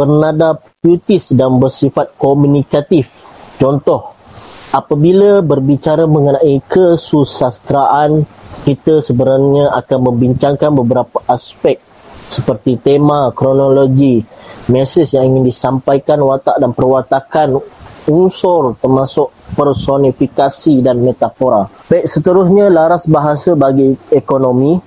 bernada puitis dan bersifat komunikatif. Contoh, apabila berbicara mengenai kesusastraan, kita sebenarnya akan membincangkan beberapa aspek seperti tema, kronologi, mesej yang ingin disampaikan, watak dan perwatakan unsur termasuk personifikasi dan metafora. Baik, seterusnya laras bahasa bagi ekonomi.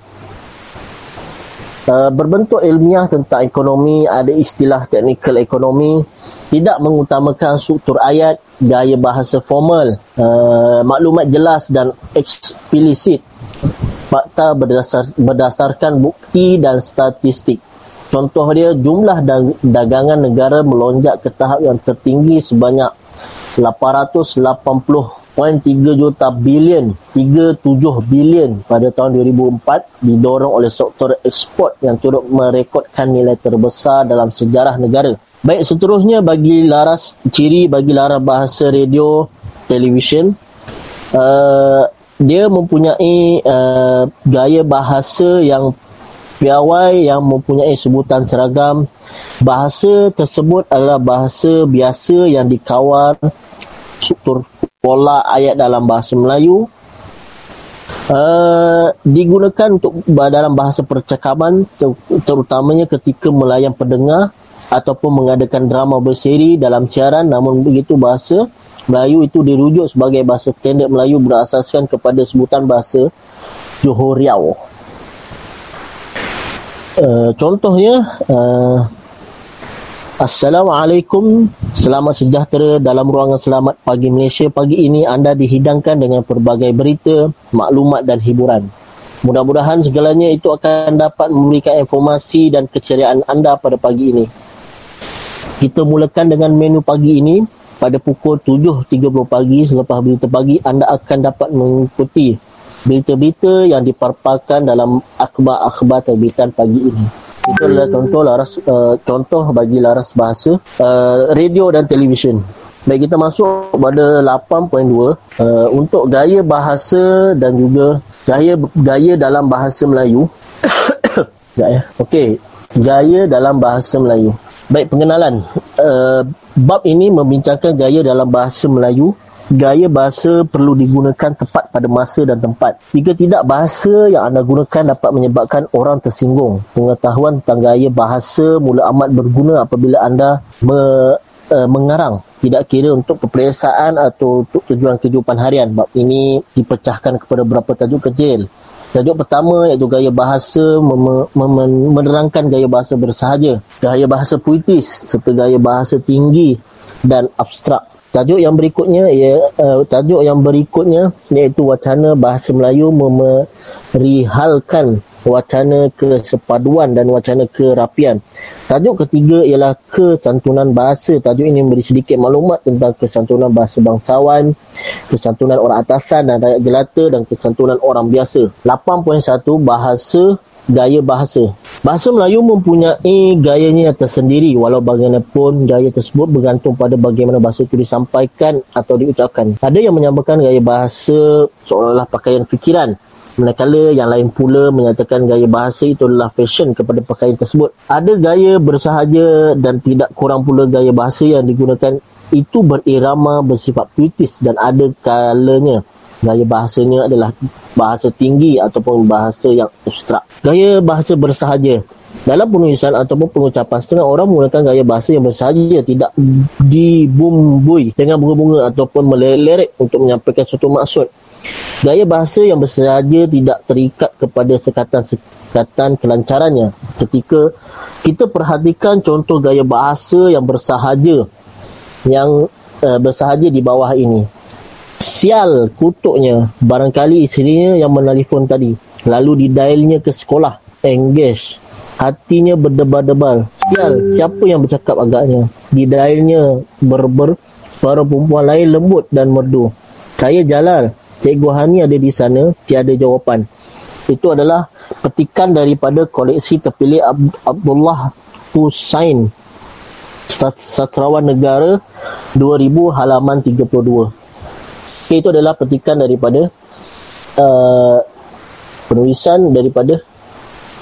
Uh, berbentuk ilmiah tentang ekonomi, ada istilah teknikal ekonomi, tidak mengutamakan struktur ayat, gaya bahasa formal, uh, maklumat jelas dan eksplisit, fakta berdasar, berdasarkan bukti dan statistik. Contoh dia, jumlah dagangan negara melonjak ke tahap yang tertinggi sebanyak 880.3 juta bilion 37 bilion pada tahun 2004 didorong oleh sektor ekspor yang turut merekodkan nilai terbesar dalam sejarah negara. Baik seterusnya bagi laras ciri bagi laras bahasa radio televisyen uh, dia mempunyai uh, gaya bahasa yang piawai yang mempunyai sebutan seragam bahasa tersebut adalah bahasa biasa yang dikawal struktur pola ayat dalam bahasa Melayu uh, digunakan untuk dalam bahasa percakapan terutamanya ketika melayan pendengar ataupun mengadakan drama berseri dalam siaran namun begitu bahasa Melayu itu dirujuk sebagai bahasa standard Melayu berasaskan kepada sebutan bahasa Johor Riau. Uh, contohnya uh, Assalamualaikum. Selamat sejahtera dalam ruangan selamat pagi Malaysia. Pagi ini anda dihidangkan dengan pelbagai berita, maklumat dan hiburan. Mudah-mudahan segalanya itu akan dapat memberikan informasi dan keceriaan anda pada pagi ini. Kita mulakan dengan menu pagi ini. Pada pukul 7.30 pagi selepas berita pagi Anda akan dapat mengikuti berita-berita yang diparparkan dalam akhbar-akhbar terbitan pagi ini itu adalah contoh laras uh, contoh bagi laras bahasa uh, radio dan televisyen. Baik kita masuk pada 8.2 uh, untuk gaya bahasa dan juga gaya gaya dalam bahasa Melayu. Sekejap ya. Okey, gaya dalam bahasa Melayu. Baik pengenalan. Uh, bab ini membincangkan gaya dalam bahasa Melayu gaya bahasa perlu digunakan tepat pada masa dan tempat. Jika tidak, bahasa yang anda gunakan dapat menyebabkan orang tersinggung. Pengetahuan tentang gaya bahasa mula amat berguna apabila anda me, uh, mengarang. Tidak kira untuk peperiksaan atau untuk tujuan kehidupan harian. Bab ini dipecahkan kepada beberapa tajuk kecil. Tajuk pertama iaitu gaya bahasa mem- mem- menerangkan gaya bahasa bersahaja. Gaya bahasa puitis serta gaya bahasa tinggi dan abstrak. Tajuk yang berikutnya ia uh, tajuk yang berikutnya iaitu wacana bahasa Melayu memerihalkan wacana kesepaduan dan wacana kerapian. Tajuk ketiga ialah kesantunan bahasa. Tajuk ini memberi sedikit maklumat tentang kesantunan bahasa bangsawan, kesantunan orang atasan dan rakyat jelata dan kesantunan orang biasa. 8.1 bahasa gaya bahasa. Bahasa Melayu mempunyai gayanya tersendiri walau bagaimanapun gaya tersebut bergantung pada bagaimana bahasa itu disampaikan atau diucapkan. Ada yang menyamakan gaya bahasa seolah-olah pakaian fikiran. Manakala yang lain pula menyatakan gaya bahasa itu adalah fashion kepada pakaian tersebut. Ada gaya bersahaja dan tidak kurang pula gaya bahasa yang digunakan itu berirama bersifat puitis dan ada kalanya gaya bahasanya adalah bahasa tinggi ataupun bahasa yang abstrak. Gaya bahasa bersahaja. Dalam penulisan ataupun pengucapan, setengah orang menggunakan gaya bahasa yang bersahaja tidak dibumbui dengan bunga-bunga ataupun melirik untuk menyampaikan suatu maksud. Gaya bahasa yang bersahaja tidak terikat kepada sekatan-sekatan kelancarannya. Ketika kita perhatikan contoh gaya bahasa yang bersahaja yang uh, bersahaja di bawah ini sial kutuknya barangkali isterinya yang menelpon tadi. Lalu didialnya ke sekolah. Engage. Hatinya berdebar-debar. Sial siapa yang bercakap agaknya? Didialnya berber para perempuan lain lembut dan merdu. Saya Jalal. Cikgu Hani ada di sana. Tiada jawapan. Itu adalah petikan daripada koleksi terpilih Ab- Abdullah Husain sastrawan negara 2000 halaman 32 Okay, itu adalah petikan daripada uh, penulisan daripada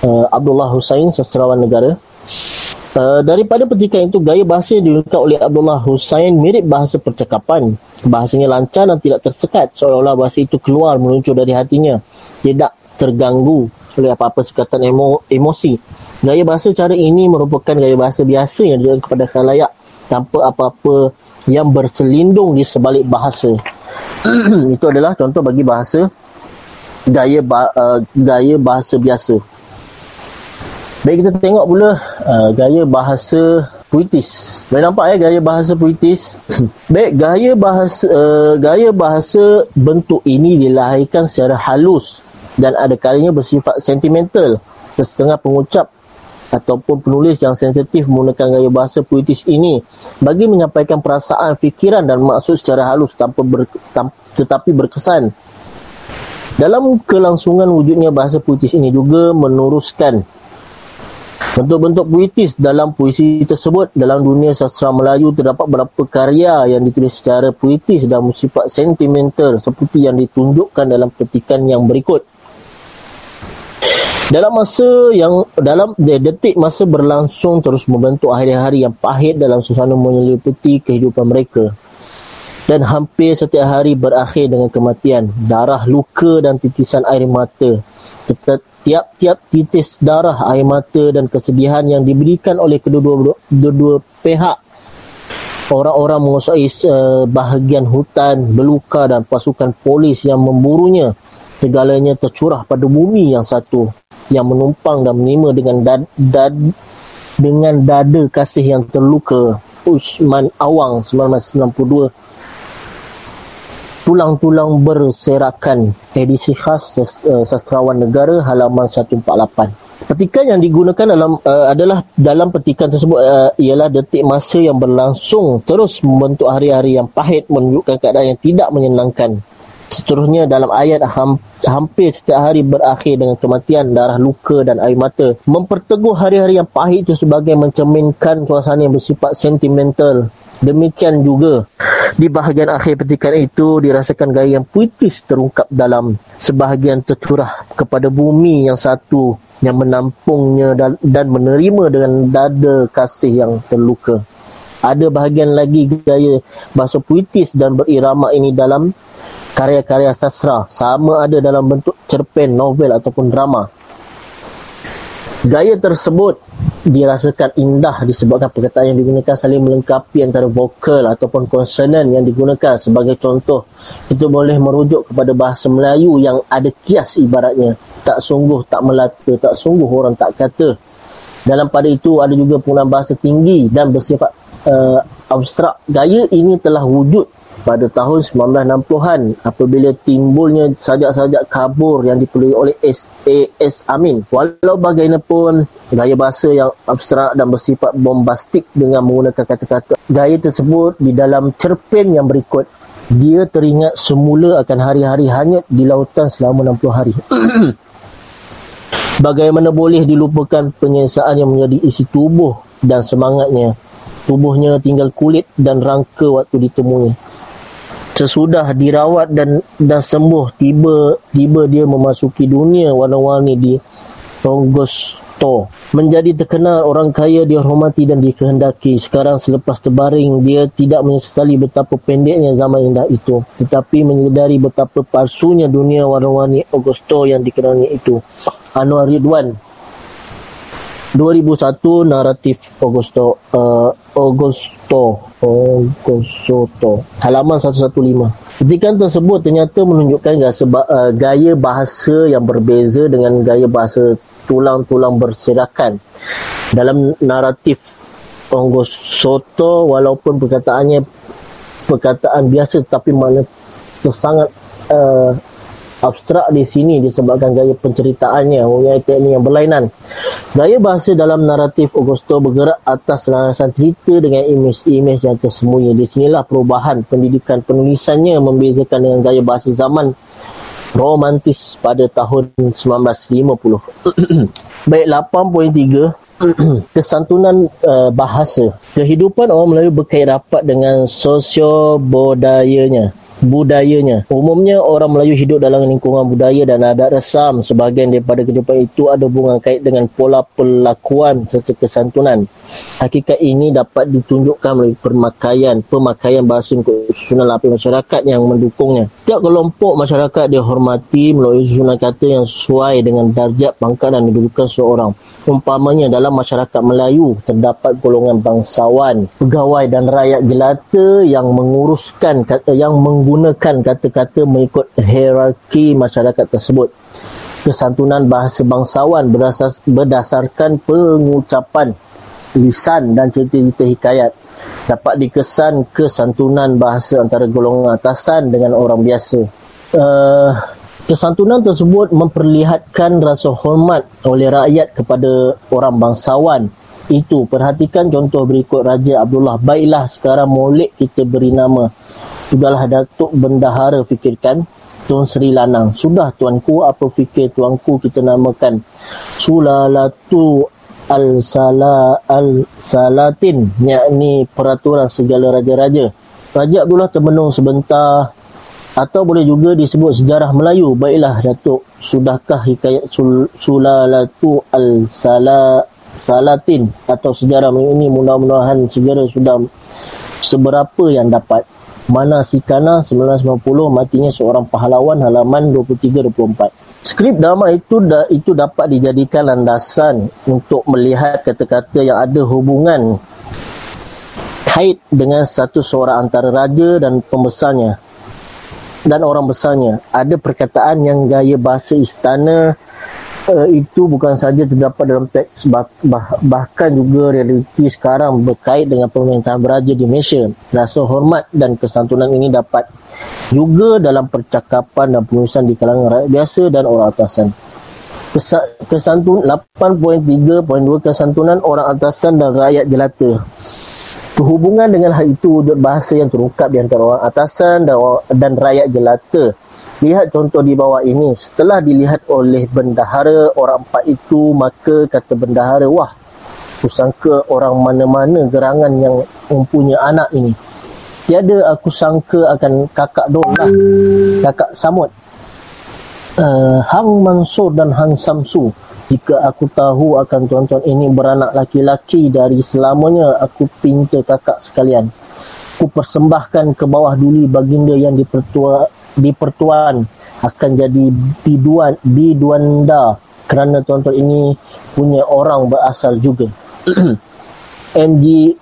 uh, Abdullah Hussain, sastrawan negara. Uh, daripada petikan itu, gaya bahasa yang digunakan oleh Abdullah Hussein mirip bahasa percakapan. Bahasanya lancar dan tidak tersekat, seolah-olah bahasa itu keluar meluncur dari hatinya. Tidak terganggu oleh apa-apa sekatan emo- emosi. Gaya bahasa cara ini merupakan gaya bahasa biasa yang digunakan kepada khalayak tanpa apa-apa yang berselindung di sebalik bahasa. itu adalah contoh bagi bahasa gaya ba- uh, gaya bahasa biasa. Baik kita tengok pula uh, gaya bahasa puitis. Boleh nampak ya gaya bahasa puitis? Baik gaya bahasa uh, gaya bahasa bentuk ini dilahirkan secara halus dan ada kalanya bersifat sentimental. Setengah pengucap ataupun penulis yang sensitif menggunakan gaya bahasa puitis ini bagi menyampaikan perasaan, fikiran dan maksud secara halus tanpa ber, tam, tetapi berkesan. Dalam kelangsungan wujudnya bahasa puitis ini juga meneruskan Bentuk-bentuk puitis dalam puisi tersebut dalam dunia sastra Melayu terdapat beberapa karya yang ditulis secara puitis dan bersifat sentimental seperti yang ditunjukkan dalam petikan yang berikut. Dalam masa yang dalam detik masa berlangsung terus membentuk hari-hari yang pahit dalam suasana menyeliputi kehidupan mereka dan hampir setiap hari berakhir dengan kematian, darah, luka dan titisan air mata tiap-tiap titis darah, air mata dan kesedihan yang diberikan oleh kedua-dua pihak. Orang-orang menguasai uh, bahagian hutan, beluka dan pasukan polis yang memburunya. Segalanya tercurah pada bumi yang satu yang menumpang dan menerima dengan dad, dad, dengan dada kasih yang terluka. Usman Awang 1992 tulang-tulang berserakan. Edisi khas uh, sastrawan negara halaman 148 petikan yang digunakan dalam uh, adalah dalam petikan tersebut uh, ialah detik masa yang berlangsung terus membentuk hari-hari yang pahit menunjukkan keadaan yang tidak menyenangkan seterusnya dalam ayat ham, hampir setiap hari berakhir dengan kematian darah luka dan air mata memperteguh hari-hari yang pahit itu sebagai mencerminkan suasana yang bersifat sentimental Demikian juga di bahagian akhir petikan itu dirasakan gaya yang puitis terungkap dalam sebahagian tercurah kepada bumi yang satu yang menampungnya dan, menerima dengan dada kasih yang terluka. Ada bahagian lagi gaya bahasa puitis dan berirama ini dalam karya-karya sastra sama ada dalam bentuk cerpen, novel ataupun drama. Gaya tersebut dirasakan indah disebabkan perkataan yang digunakan saling melengkapi antara vokal ataupun konsonan yang digunakan sebagai contoh. Itu boleh merujuk kepada bahasa Melayu yang ada kias ibaratnya. Tak sungguh tak melata tak sungguh orang tak kata. Dalam pada itu ada juga penggunaan bahasa tinggi dan bersifat uh, abstrak. Gaya ini telah wujud pada tahun 1960-an apabila timbulnya sajak-sajak kabur yang dipenuhi oleh S.A.S. Amin. Walau bagaimanapun gaya bahasa yang abstrak dan bersifat bombastik dengan menggunakan kata-kata gaya tersebut di dalam cerpen yang berikut dia teringat semula akan hari-hari hanyut di lautan selama 60 hari. Bagaimana boleh dilupakan penyesaan yang menjadi isi tubuh dan semangatnya. Tubuhnya tinggal kulit dan rangka waktu ditemui sesudah dirawat dan dan sembuh tiba tiba dia memasuki dunia warna-warni di Tongosto menjadi terkenal orang kaya dihormati dan dikehendaki. Sekarang selepas terbaring dia tidak menyesali betapa pendeknya zaman indah itu tetapi menyedari betapa palsunya dunia warna-warni Augusto yang dikenali itu. Anwar Ridwan 2001 naratif Augusto uh, Augusto Augusto halaman 115 Petikan tersebut ternyata menunjukkan gaya, uh, gaya bahasa yang berbeza dengan gaya bahasa tulang-tulang berserakan. Dalam naratif Augusto walaupun perkataannya perkataan biasa tapi mana tersangat uh, abstrak di sini disebabkan gaya penceritaannya mempunyai teknik yang berlainan. Gaya bahasa dalam naratif Augusto bergerak atas landasan cerita dengan imej-imej yang tersembunyi. Di sinilah perubahan pendidikan penulisannya membezakan dengan gaya bahasa zaman romantis pada tahun 1950. Baik 8.3 kesantunan uh, bahasa. Kehidupan orang Melayu berkait rapat dengan sosio budayanya budayanya. Umumnya orang Melayu hidup dalam lingkungan budaya dan adat resam. Sebahagian daripada kehidupan itu ada hubungan kait dengan pola perlakuan serta kesantunan. Hakikat ini dapat ditunjukkan melalui pemakaian, pemakaian bahasa susunan lapis masyarakat yang mendukungnya. Setiap kelompok masyarakat dihormati melalui susunan kata yang sesuai dengan darjat pangkat dan kedudukan seorang. Umpamanya dalam masyarakat Melayu terdapat golongan bangsawan, pegawai dan rakyat jelata yang menguruskan kata yang menggunakan kata-kata mengikut hierarki masyarakat tersebut. Kesantunan bahasa bangsawan berdasar, berdasarkan pengucapan lisan dan cerita-cerita hikayat dapat dikesan kesantunan bahasa antara golongan atasan dengan orang biasa. Uh, Kesantunan tersebut memperlihatkan rasa hormat oleh rakyat kepada orang bangsawan. Itu, perhatikan contoh berikut Raja Abdullah. Baiklah, sekarang molek kita beri nama. Sudahlah Datuk Bendahara fikirkan. Tuan Sri Lanang. Sudah tuanku, apa fikir tuanku kita namakan? Sulalatu Al-Sala Al-Salatin. Yakni peraturan segala raja-raja. Raja Abdullah termenung sebentar atau boleh juga disebut sejarah Melayu. Baiklah Datuk, sudahkah hikayat sul, Sulalatu al-Sala Salatin atau sejarah ini mudah-mudahan segera sudah seberapa yang dapat. Mana Sikana 1990 matinya seorang pahlawan halaman 23-24. Skrip drama itu da, itu dapat dijadikan landasan untuk melihat kata-kata yang ada hubungan kait dengan satu seorang antara raja dan pembesarnya dan orang besarnya. Ada perkataan yang gaya bahasa istana uh, itu bukan saja terdapat dalam teks bah, bah, bahkan juga realiti sekarang berkait dengan pemerintahan beraja di Malaysia. Rasa hormat dan kesantunan ini dapat juga dalam percakapan dan penulisan di kalangan rakyat biasa dan orang atasan. Kesantun 8.3.2 kesantunan orang atasan dan rakyat jelata. Berhubungan dengan hal itu wujud bahasa yang terungkap di antara orang atasan dan, dan rakyat jelata. Lihat contoh di bawah ini. Setelah dilihat oleh bendahara orang empat itu, maka kata bendahara, wah, aku sangka orang mana-mana gerangan yang mempunyai anak ini. Tiada aku sangka akan kakak Dol lah. Kakak Samud. Uh, Hang Mansur dan Hang Samsu jika aku tahu akan tuan-tuan ini beranak laki-laki dari selamanya, aku pinta kakak sekalian. Aku persembahkan ke bawah duli baginda yang dipertua, dipertuan akan jadi biduan, biduanda kerana tuan-tuan ini punya orang berasal juga. MG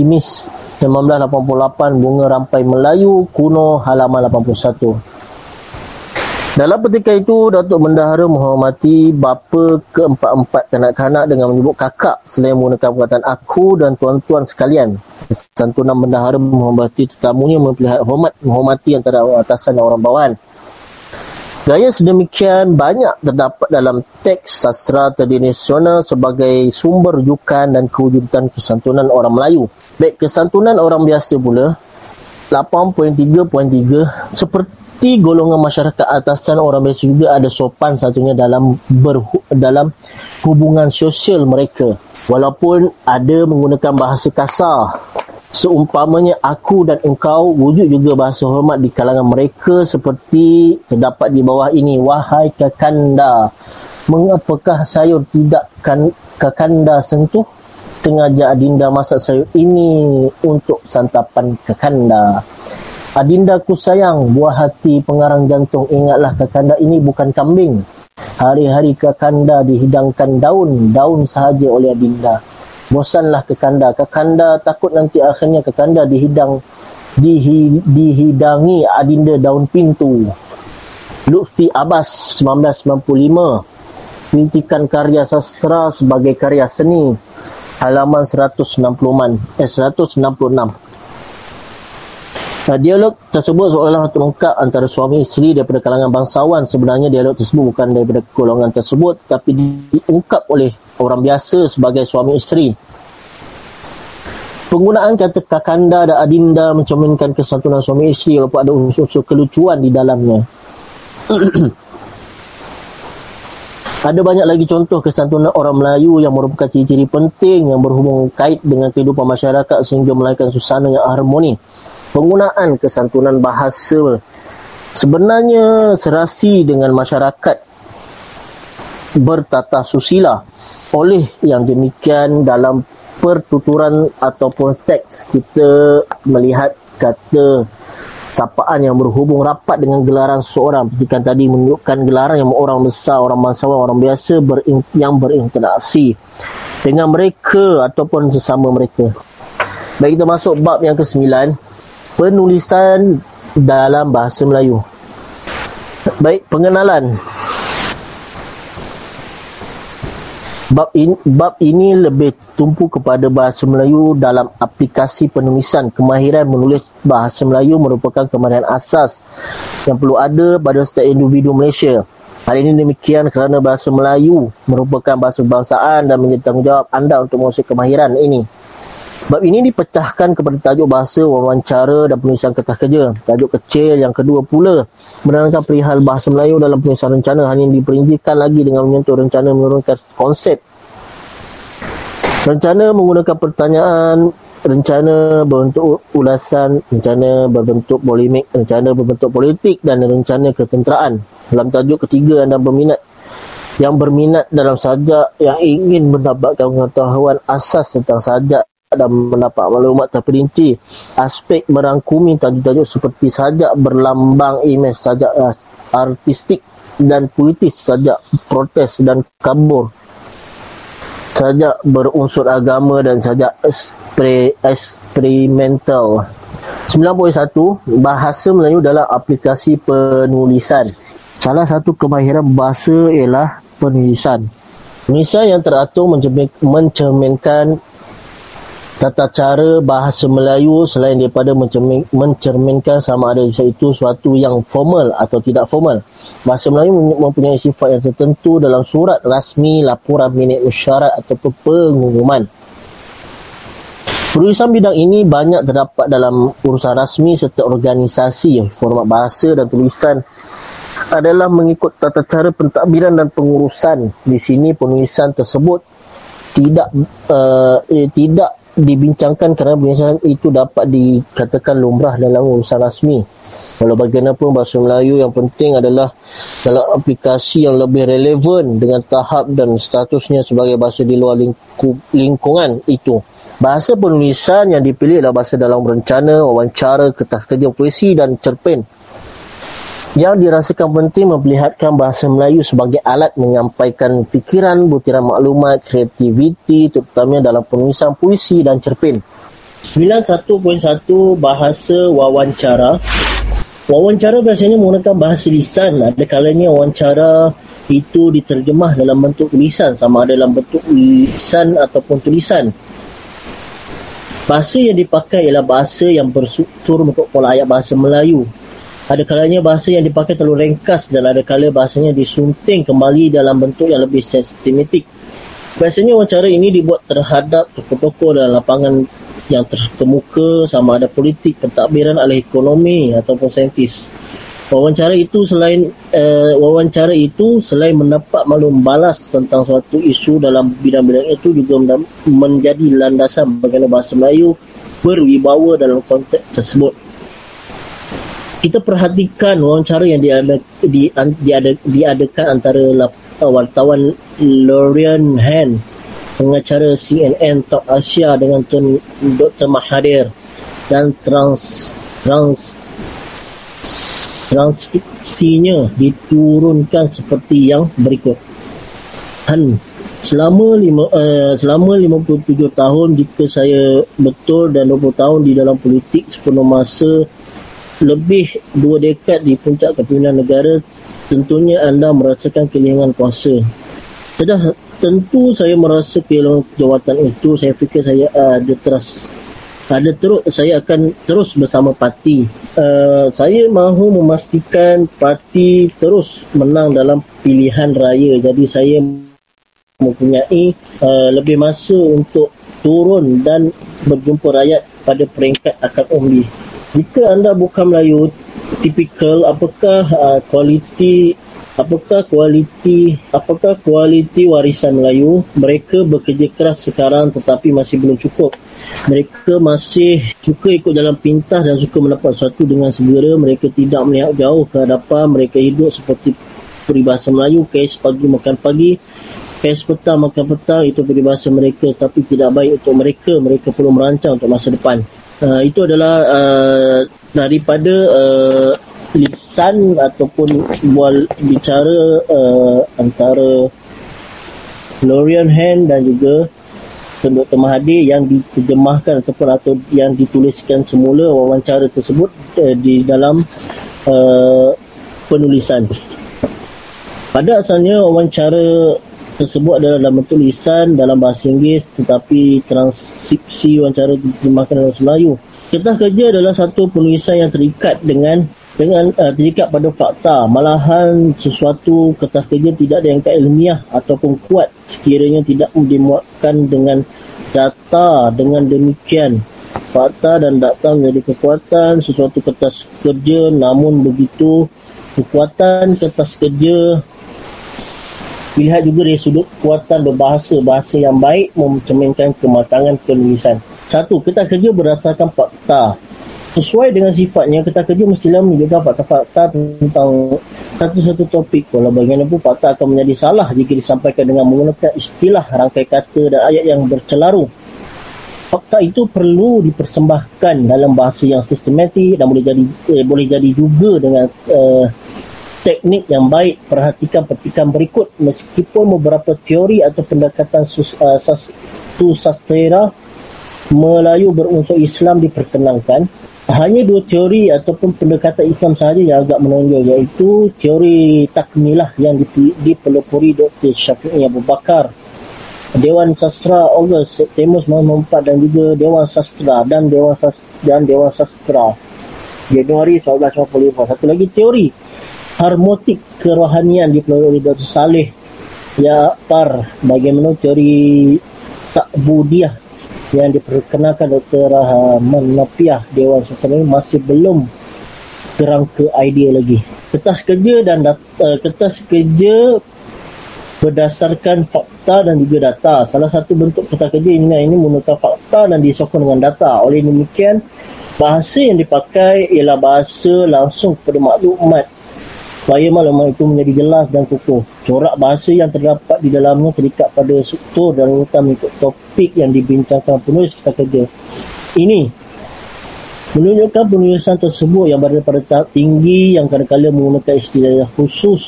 Imis 1988 Bunga Rampai Melayu kuno halaman 81 dalam ketika itu, Datuk Bendahara menghormati bapa keempat-empat kanak-kanak dengan menyebut kakak selain menggunakan perkataan aku dan tuan-tuan sekalian. Santunan Bendahara menghormati tetamunya memperlihat hormat menghormati antara atasan dan orang bawahan. Gaya sedemikian banyak terdapat dalam teks sastra tradisional sebagai sumber rujukan dan kewujudan kesantunan orang Melayu. Baik kesantunan orang biasa pula 8.3.3 seperti seperti golongan masyarakat atasan orang biasa juga ada sopan satunya dalam berhu- dalam hubungan sosial mereka. Walaupun ada menggunakan bahasa kasar. Seumpamanya aku dan engkau wujud juga bahasa hormat di kalangan mereka seperti terdapat di bawah ini. Wahai kakanda mengapakah sayur tidak kan kakanda sentuh? Sengaja adinda masak sayur ini untuk santapan kakanda Adinda ku sayang, buah hati pengarang jantung, ingatlah kakanda ini bukan kambing. Hari-hari kakanda dihidangkan daun, daun sahaja oleh Adinda. Bosanlah kakanda, kakanda takut nanti akhirnya kakanda dihidang, dihi, dihidangi Adinda daun pintu. Lutfi Abbas 1995 Kritikan karya sastra sebagai karya seni halaman 160 man eh 166 Nah, dialog tersebut seolah-olah terungkap antara suami isteri daripada kalangan bangsawan. Sebenarnya dialog tersebut bukan daripada golongan tersebut tetapi diungkap oleh orang biasa sebagai suami isteri. Penggunaan kata kakanda dan adinda mencerminkan kesantunan suami isteri walaupun ada unsur-unsur kelucuan di dalamnya. Ada banyak lagi contoh kesantunan orang Melayu yang merupakan ciri-ciri penting yang berhubung kait dengan kehidupan masyarakat sehingga melahirkan susana yang harmoni. Penggunaan kesantunan bahasa. Sebenarnya serasi dengan masyarakat bertata susila oleh yang demikian dalam pertuturan ataupun teks kita melihat kata sapaan yang berhubung rapat dengan gelaran seseorang. Seperti kan tadi menunjukkan gelaran yang orang besar, orang bangsawan, orang biasa berin, yang berinteraksi dengan mereka ataupun sesama mereka. Baik kita masuk bab yang ke-9 penulisan dalam bahasa Melayu baik pengenalan Bab ini, bab ini lebih tumpu kepada bahasa Melayu dalam aplikasi penulisan. Kemahiran menulis bahasa Melayu merupakan kemahiran asas yang perlu ada pada setiap individu Malaysia. Hal ini demikian kerana bahasa Melayu merupakan bahasa kebangsaan dan menjadi tanggungjawab anda untuk menguasai kemahiran ini. Bab ini dipecahkan kepada tajuk bahasa, wawancara dan penulisan kertas kerja. Tajuk kecil yang kedua pula menerangkan perihal bahasa Melayu dalam penulisan rencana hanya diperincikan lagi dengan menyentuh rencana menurunkan konsep. Rencana menggunakan pertanyaan, rencana berbentuk ulasan, rencana berbentuk polemik, rencana berbentuk politik dan rencana ketenteraan. Dalam tajuk ketiga anda berminat yang berminat dalam sajak yang ingin mendapatkan pengetahuan asas tentang sajak dan mendapat maklumat terperinci aspek merangkumi tajuk-tajuk seperti sajak berlambang imej sajak uh, artistik dan puitis sajak protes dan kabur sajak berunsur agama dan sajak eksperimental. 9.1 bahasa Melayu dalam aplikasi penulisan. Salah satu kemahiran bahasa ialah penulisan. Penulisan yang teratur mencerminkan tata cara bahasa Melayu selain daripada mencermin, mencerminkan sama ada itu suatu yang formal atau tidak formal. Bahasa Melayu mempunyai sifat yang tertentu dalam surat rasmi, laporan minit musyarat ataupun pengumuman. Penulisan bidang ini banyak terdapat dalam urusan rasmi serta organisasi. Format bahasa dan tulisan adalah mengikut tata cara pentadbiran dan pengurusan. Di sini penulisan tersebut tidak uh, eh, tidak dibincangkan kerana penyelesaian itu dapat dikatakan lumrah dalam urusan rasmi. Walau bagaimanapun bahasa Melayu yang penting adalah dalam aplikasi yang lebih relevan dengan tahap dan statusnya sebagai bahasa di luar lingku, lingkungan itu. Bahasa penulisan yang dipilih adalah bahasa dalam rencana, wawancara, kertas kerja puisi dan cerpen yang dirasakan penting memperlihatkan bahasa Melayu sebagai alat menyampaikan fikiran, butiran maklumat, kreativiti terutama dalam penulisan puisi dan cerpen. 91.1 Bahasa Wawancara Wawancara biasanya menggunakan bahasa lisan. Ada kalanya wawancara itu diterjemah dalam bentuk tulisan sama ada dalam bentuk lisan ataupun tulisan. Bahasa yang dipakai ialah bahasa yang berstruktur untuk pola ayat bahasa Melayu ada kalanya bahasa yang dipakai terlalu ringkas dan ada kala bahasanya disunting kembali dalam bentuk yang lebih sistematik. Biasanya wawancara ini dibuat terhadap tokoh-tokoh dalam lapangan yang terkemuka sama ada politik, pentadbiran, ahli ekonomi ataupun saintis. Wawancara itu selain uh, wawancara itu selain mendapat maklum balas tentang suatu isu dalam bidang-bidang itu juga menjadi landasan bagaimana bahasa Melayu berwibawa dalam konteks tersebut kita perhatikan wawancara yang diada, di, diada, diadakan antara uh, wartawan Lorian Han pengacara CNN Top Asia dengan Tun Dr. Mahathir dan trans trans transkripsinya diturunkan seperti yang berikut. Han selama lima, uh, selama 57 tahun jika saya betul dan 20 tahun di dalam politik sepenuh masa lebih dua dekad di puncak kepimpinan negara, tentunya anda merasakan kehilangan kuasa. Sudah tentu saya merasa kehilangan jawatan itu, saya fikir saya ada terus ada terus saya akan terus bersama parti. Uh, saya mahu memastikan parti terus menang dalam pilihan raya. Jadi saya mempunyai uh, lebih masa untuk turun dan berjumpa rakyat pada peringkat akal umbi jika anda bukan Melayu tipikal apakah uh, kualiti apakah kualiti apakah kualiti warisan Melayu? Mereka bekerja keras sekarang tetapi masih belum cukup. Mereka masih suka ikut jalan pintas dan suka mendapat sesuatu dengan segera. Mereka tidak melihat jauh ke hadapan. Mereka hidup seperti peribahasa Melayu kes pagi makan pagi. Kes petang makan petang itu peribahasa mereka tapi tidak baik untuk mereka. Mereka perlu merancang untuk masa depan uh, itu adalah uh, daripada uh, lisan ataupun bual bicara uh, antara Florian Hand dan juga Dr. Mahathir yang diterjemahkan ataupun atau yang dituliskan semula wawancara tersebut uh, di dalam uh, penulisan. Pada asalnya wawancara tersebut adalah dalam bentuk lisan dalam bahasa Inggeris tetapi transkripsi wawancara diterjemahkan dalam Melayu. Ketah kerja adalah satu penulisan yang terikat dengan dengan uh, terikat pada fakta. Malahan sesuatu ketah kerja tidak yang ilmiah ataupun kuat sekiranya tidak dimuatkan dengan data. Dengan demikian fakta dan data menjadi kekuatan sesuatu kertas kerja. Namun begitu kekuatan kertas kerja dilihat juga dari sudut kekuatan berbahasa bahasa yang baik mencerminkan kematangan penulisan. Satu kita kerja berdasarkan fakta. Sesuai dengan sifatnya kita kerja mestilah menunjukkan fakta-fakta tentang satu-satu topik. Kalau bagaimanapun fakta akan menjadi salah jika disampaikan dengan menggunakan istilah rangkai kata dan ayat yang bercelaru. Fakta itu perlu dipersembahkan dalam bahasa yang sistematik dan boleh jadi eh, boleh jadi juga dengan eh, teknik yang baik perhatikan petikan berikut meskipun beberapa teori atau pendekatan sus, uh, sas, tu sastera Melayu berunsur Islam diperkenankan hanya dua teori ataupun pendekatan Islam sahaja yang agak menonjol iaitu teori takmilah yang dipelopori Dr. Syafi'i Abu Bakar Dewan Sastra Ogos September 1994 dan juga Dewan Sastra dan Dewan Sastra, dan Dewan Sastra Januari 1955 satu lagi teori harmotik kerohanian dipelopori Dr. Saleh Ya Par bagaimana teori takbudiah yang diperkenalkan Dr. Rahman Napiah Dewan Sultan masih belum terang ke idea lagi. Kertas kerja dan data, uh, kertas kerja berdasarkan fakta dan juga data. Salah satu bentuk kertas kerja ini ini menggunakan fakta dan disokong dengan data. Oleh demikian, bahasa yang dipakai ialah bahasa langsung kepada maklumat supaya maklumat itu menjadi jelas dan kukuh. Corak bahasa yang terdapat di dalamnya terikat pada struktur dan urutan mengikut topik yang dibincangkan penulis kita kerja. Ini menunjukkan penulisan tersebut yang berada pada tahap tinggi yang kadang-kadang menggunakan istilah khusus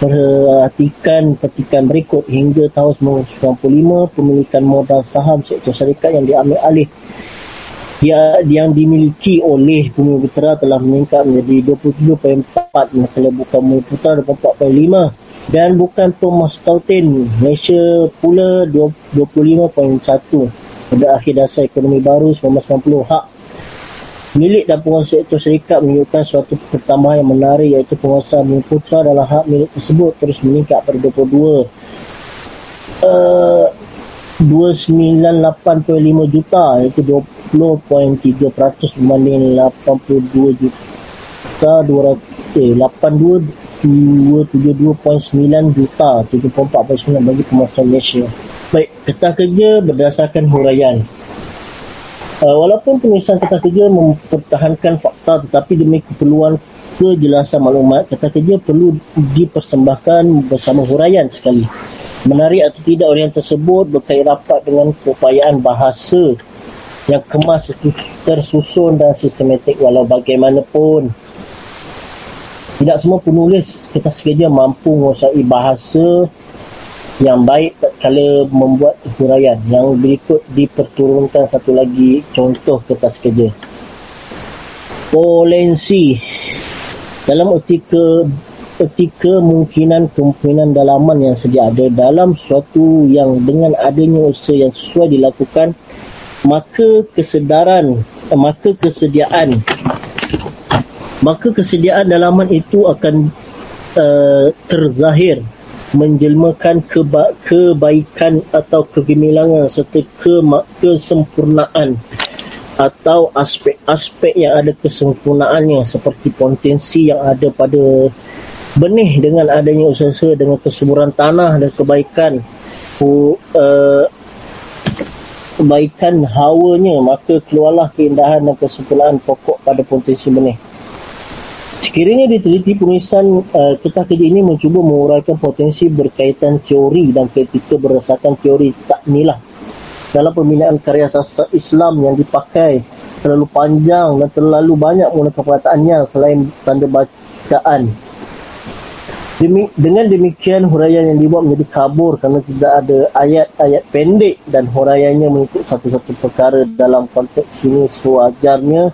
perhatikan petikan berikut hingga tahun 1995 pemilikan modal saham sektor syarikat yang diambil alih ya, yang dimiliki oleh Bumi Putera telah meningkat menjadi 27.4 manakala bukan Bumi Putera 24.5 dan bukan Thomas Tautin Malaysia pula 25.1 pada akhir dasar ekonomi baru 1990 hak milik dan penguasa sektor syarikat menunjukkan suatu pertambahan yang menarik iaitu penguasa Bumi Putera dalam hak milik tersebut terus meningkat pada 22 uh, 298.5 juta iaitu 20.3% berbanding 82 juta 200 eh, 82.9 juta 74.9 bagi pemasukan Malaysia. Baik ketah kerja berdasarkan huraian. Uh, walaupun penulisan ketah kerja mempertahankan fakta tetapi demi keperluan kejelasan maklumat ketah kerja perlu dipersembahkan bersama huraian sekali. Menarik atau tidak orang tersebut berkait rapat dengan keupayaan bahasa yang kemas tersusun dan sistematik walau bagaimanapun. Tidak semua penulis kita sekejap mampu menguasai bahasa yang baik kalau membuat huraian. Yang berikut diperturunkan satu lagi contoh kertas kerja. Polensi dalam artikel ketika kemungkinan kemungkinan dalaman yang sedia ada dalam suatu yang dengan adanya usaha yang sesuai dilakukan maka kesedaran eh, maka kesediaan. Maka kesediaan dalaman itu akan uh, terzahir menjelmakan keba- kebaikan atau kegemilangan serta ke- kesempurnaan atau aspek-aspek yang ada kesempurnaannya seperti potensi yang ada pada benih dengan adanya usaha dengan kesuburan tanah dan kebaikan. Uh, kebaikan hawanya maka keluarlah keindahan dan kesempurnaan pokok pada potensi benih Sekiranya diteliti penulisan uh, kertas kerja ini mencuba menguraikan potensi berkaitan teori dan kritika berdasarkan teori takmilah dalam pembinaan karya sastra Islam yang dipakai terlalu panjang dan terlalu banyak menggunakan perkataannya selain tanda bacaan. Demi, dengan demikian huraian yang dibuat menjadi kabur kerana tidak ada ayat-ayat pendek dan huraiannya mengikut satu-satu perkara dalam konteks ini sewajarnya.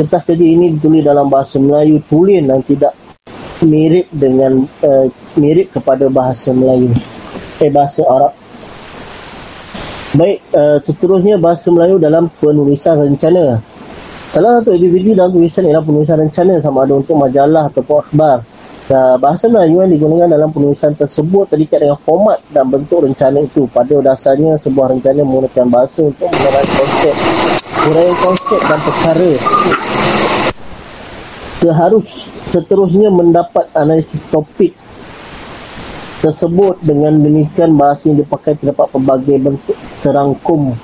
Kertas kerja ini ditulis dalam bahasa Melayu tulen dan tidak mirip dengan uh, mirip kepada bahasa Melayu. Eh bahasa Arab. Baik uh, seterusnya bahasa Melayu dalam penulisan rencana. Salah satu aktiviti dalam tulisan ialah penulisan rencana sama ada untuk majalah ataupun akhbar uh, bahasa Melayu yang digunakan dalam penulisan tersebut terikat dengan format dan bentuk rencana itu. Pada dasarnya sebuah rencana menggunakan bahasa untuk menerai konsep uraian konsep dan perkara. Seharus seterusnya mendapat analisis topik tersebut dengan demikian bahasa yang dipakai terdapat pelbagai bentuk terangkum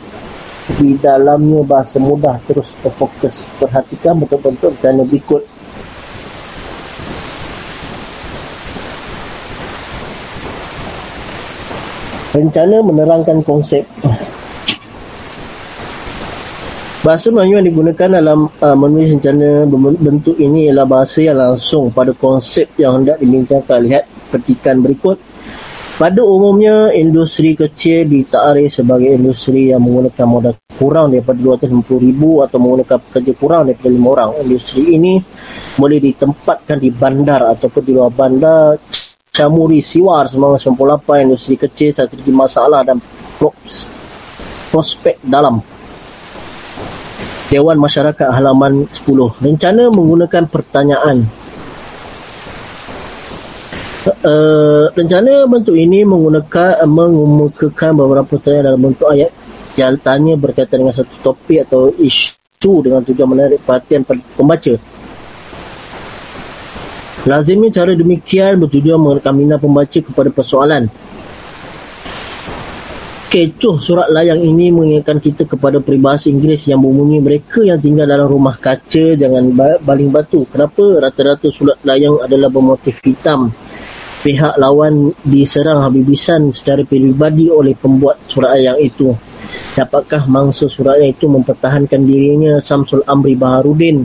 di dalamnya. Bahasa mudah terus terfokus. Perhatikan bentuk-bentuk dan berikut rencana menerangkan konsep Bahasa Melayu yang digunakan dalam uh, menulis rencana bentuk ini ialah bahasa yang langsung pada konsep yang hendak dibincangkan. Lihat petikan berikut. Pada umumnya, industri kecil ditarik sebagai industri yang menggunakan modal kurang daripada 250,000 atau menggunakan pekerja kurang daripada 5 orang. Industri ini boleh ditempatkan di bandar ataupun di luar bandar. Camuri Siwar 1998, industri kecil, strategi masalah dan prospek dalam Dewan Masyarakat halaman 10. Rencana menggunakan pertanyaan. Uh, rencana bentuk ini menggunakan uh, mengemukakan beberapa pertanyaan dalam bentuk ayat yang tanya berkaitan dengan satu topik atau isu dengan tujuan menarik perhatian pembaca. Lazimnya cara demikian bertujuan mengenakan minat pembaca kepada persoalan kecoh surat layang ini mengingatkan kita kepada peribahasa Inggeris yang berbunyi mereka yang tinggal dalam rumah kaca jangan baling batu. Kenapa rata-rata surat layang adalah bermotif hitam? Pihak lawan diserang habibisan secara pribadi oleh pembuat surat layang itu. Dapatkah mangsa surat layang itu mempertahankan dirinya Samsul Amri Baharudin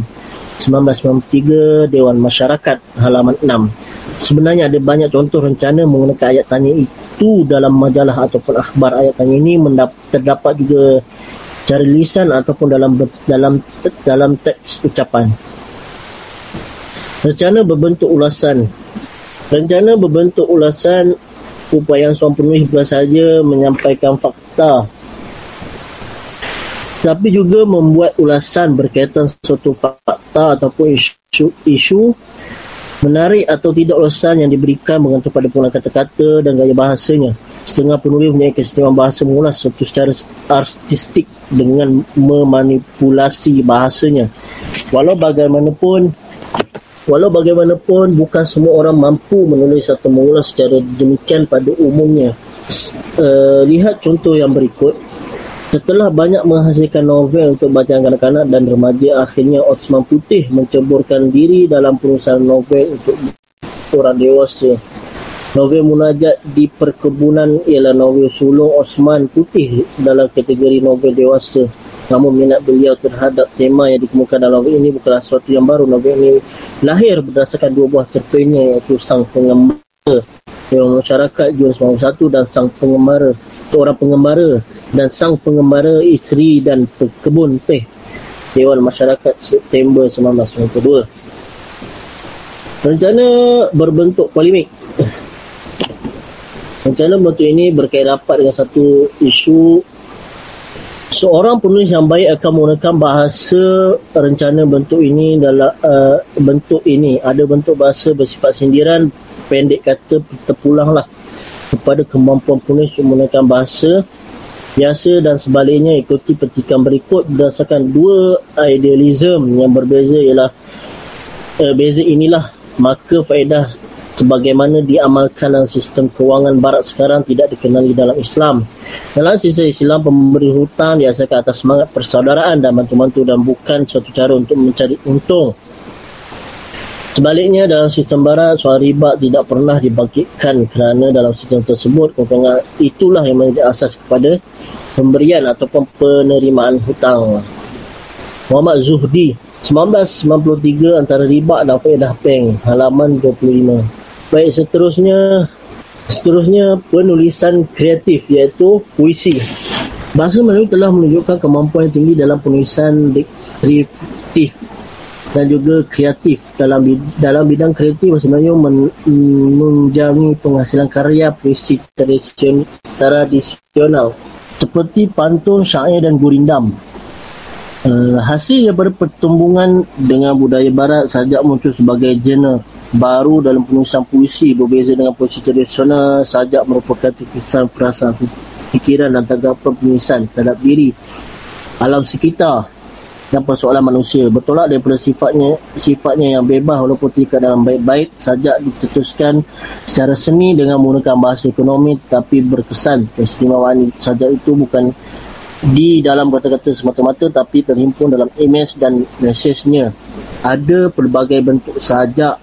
1993 Dewan Masyarakat halaman 6. Sebenarnya ada banyak contoh rencana menggunakan ayat tanya itu dalam majalah ataupun akhbar ayat ini mendap- terdapat juga cara lisan ataupun dalam dalam dalam teks ucapan. Rencana berbentuk ulasan. Rencana berbentuk ulasan upaya penulis bukan saja menyampaikan fakta tapi juga membuat ulasan berkaitan suatu fakta ataupun isu, isu Menarik atau tidak ulasan yang diberikan bergantung pada penggunaan kata-kata dan gaya bahasanya. Setengah penulis punya keistimewaan bahasa mengulas satu secara artistik dengan memanipulasi bahasanya. Walau bagaimanapun, walau bagaimanapun bukan semua orang mampu menulis atau mengulas secara demikian pada umumnya. Uh, lihat contoh yang berikut. Setelah banyak menghasilkan novel untuk bacaan kanak-kanak dan remaja, akhirnya Osman Putih menceburkan diri dalam perusahaan novel untuk orang dewasa. Novel Munajat di Perkebunan ialah novel sulung Osman Putih dalam kategori novel dewasa. Namun minat beliau terhadap tema yang dikemukakan dalam novel ini bukanlah sesuatu yang baru. Novel ini lahir berdasarkan dua buah cerpennya iaitu Sang Pengembara Dewan Masyarakat Jun 91 dan Sang Pengembara Orang Pengembara dan sang pengembara isteri dan pekebun teh Dewan Masyarakat September 1992. Rencana berbentuk polemik. Rencana bentuk ini berkait rapat dengan satu isu seorang penulis yang baik akan menggunakan bahasa rencana bentuk ini dalam uh, bentuk ini ada bentuk bahasa bersifat sindiran pendek kata terpulanglah kepada kemampuan penulis menggunakan bahasa biasa dan sebaliknya ikuti petikan berikut berdasarkan dua idealism yang berbeza ialah uh, beza inilah maka faedah sebagaimana diamalkan dalam sistem kewangan barat sekarang tidak dikenali dalam Islam. Dalam sistem Islam, pemberi hutang diasaskan atas semangat persaudaraan dan bantu-bantu dan bukan suatu cara untuk mencari untung. Sebaliknya dalam sistem barat soal riba tidak pernah dibangkitkan kerana dalam sistem tersebut keuntungan itulah yang menjadi asas kepada pemberian ataupun penerimaan hutang. Muhammad Zuhdi 1993 antara riba dan faedah peng halaman 25. Baik seterusnya seterusnya penulisan kreatif iaitu puisi. Bahasa Melayu telah menunjukkan kemampuan yang tinggi dalam penulisan deskriptif dan juga kreatif dalam dalam bidang kreatif sebenarnya men, menjangi penghasilan karya puisi tradisional seperti pantun, syair dan gurindam. Uh, hasil daripada pertumbungan dengan budaya barat sajak muncul sebagai genre baru dalam penulisan puisi berbeza dengan puisi tradisional sajak merupakan tulisan perasaan fikiran dan tanggapan penulisan terhadap diri alam sekitar dan persoalan manusia. Bertolak daripada sifatnya sifatnya yang bebas walaupun tidak dalam baik-baik saja ditetuskan secara seni dengan menggunakan bahasa ekonomi tetapi berkesan. Keistimewaan saja itu bukan di dalam kata-kata semata-mata tapi terhimpun dalam image dan mesejnya. Ada pelbagai bentuk sajak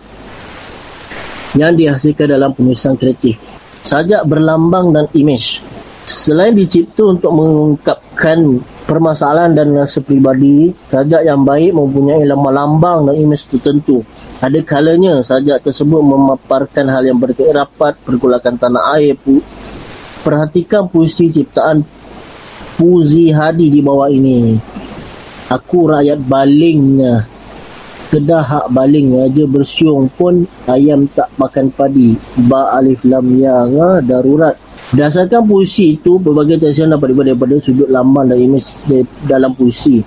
yang dihasilkan dalam penulisan kreatif. Sajak berlambang dan image selain dicipta untuk mengungkapkan permasalahan dan rasa peribadi sajak yang baik mempunyai lambang-lambang dan imej tertentu. Ada kalanya sajak tersebut memaparkan hal yang berkait rapat pergolakan tanah air pu- perhatikan puisi ciptaan Puzi Hadi di bawah ini. Aku rakyat balingnya kedah hak baling aja bersiung pun ayam tak makan padi. Ba alif lam ya darurat Berdasarkan puisi itu, berbagai tesian dapat dibuat daripada sudut lambang dan imej dalam puisi.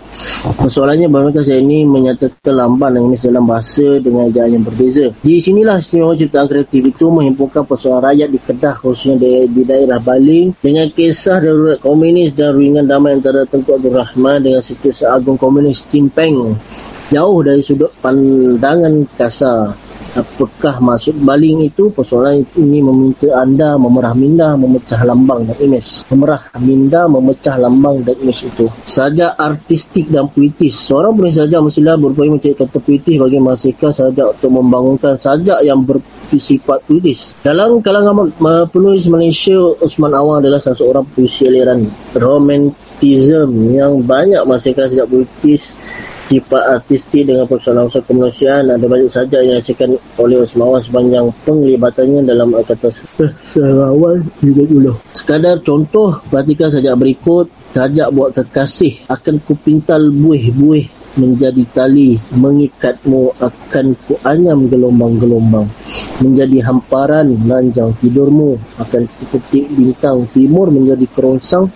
Persoalannya, bagaimana saya ini menyatakan lambang dan imej dalam bahasa dengan ejaan yang berbeza. Di sinilah istimewa ciptaan kreatif itu menghimpunkan persoalan rakyat di Kedah, khususnya di, di daerah Baling, dengan kisah darurat komunis dan ruingan damai antara Tengku Abdul Rahman dengan Setiausaha Agung Komunis Tim Peng. Jauh dari sudut pandangan kasar apakah maksud baling itu? Persoalan ini meminta anda memerah minda memecah lambang dan imej. Memerah minda memecah lambang dan imej itu. Saja artistik dan puitis. Seorang penulis saja mestilah berupaya mencari kata puitis bagi masyarakat saja untuk membangunkan saja yang bersifat puitis. Dalam kalangan penulis Malaysia Osman Awang adalah salah seorang puisi aliran romantism yang banyak masyarakat sejak puitis sifat artistik dengan persoalan-persoalan kemanusiaan ada banyak saja yang dihasilkan oleh Osmawan sepanjang penglibatannya dalam kata serawan juga dulu. Sekadar contoh, perhatikan saja berikut. Sajak buat kekasih akan kupintal buih-buih menjadi tali mengikatmu akan kuanyam gelombang-gelombang menjadi hamparan lanjang tidurmu akan kupetik bintang timur menjadi kerongsang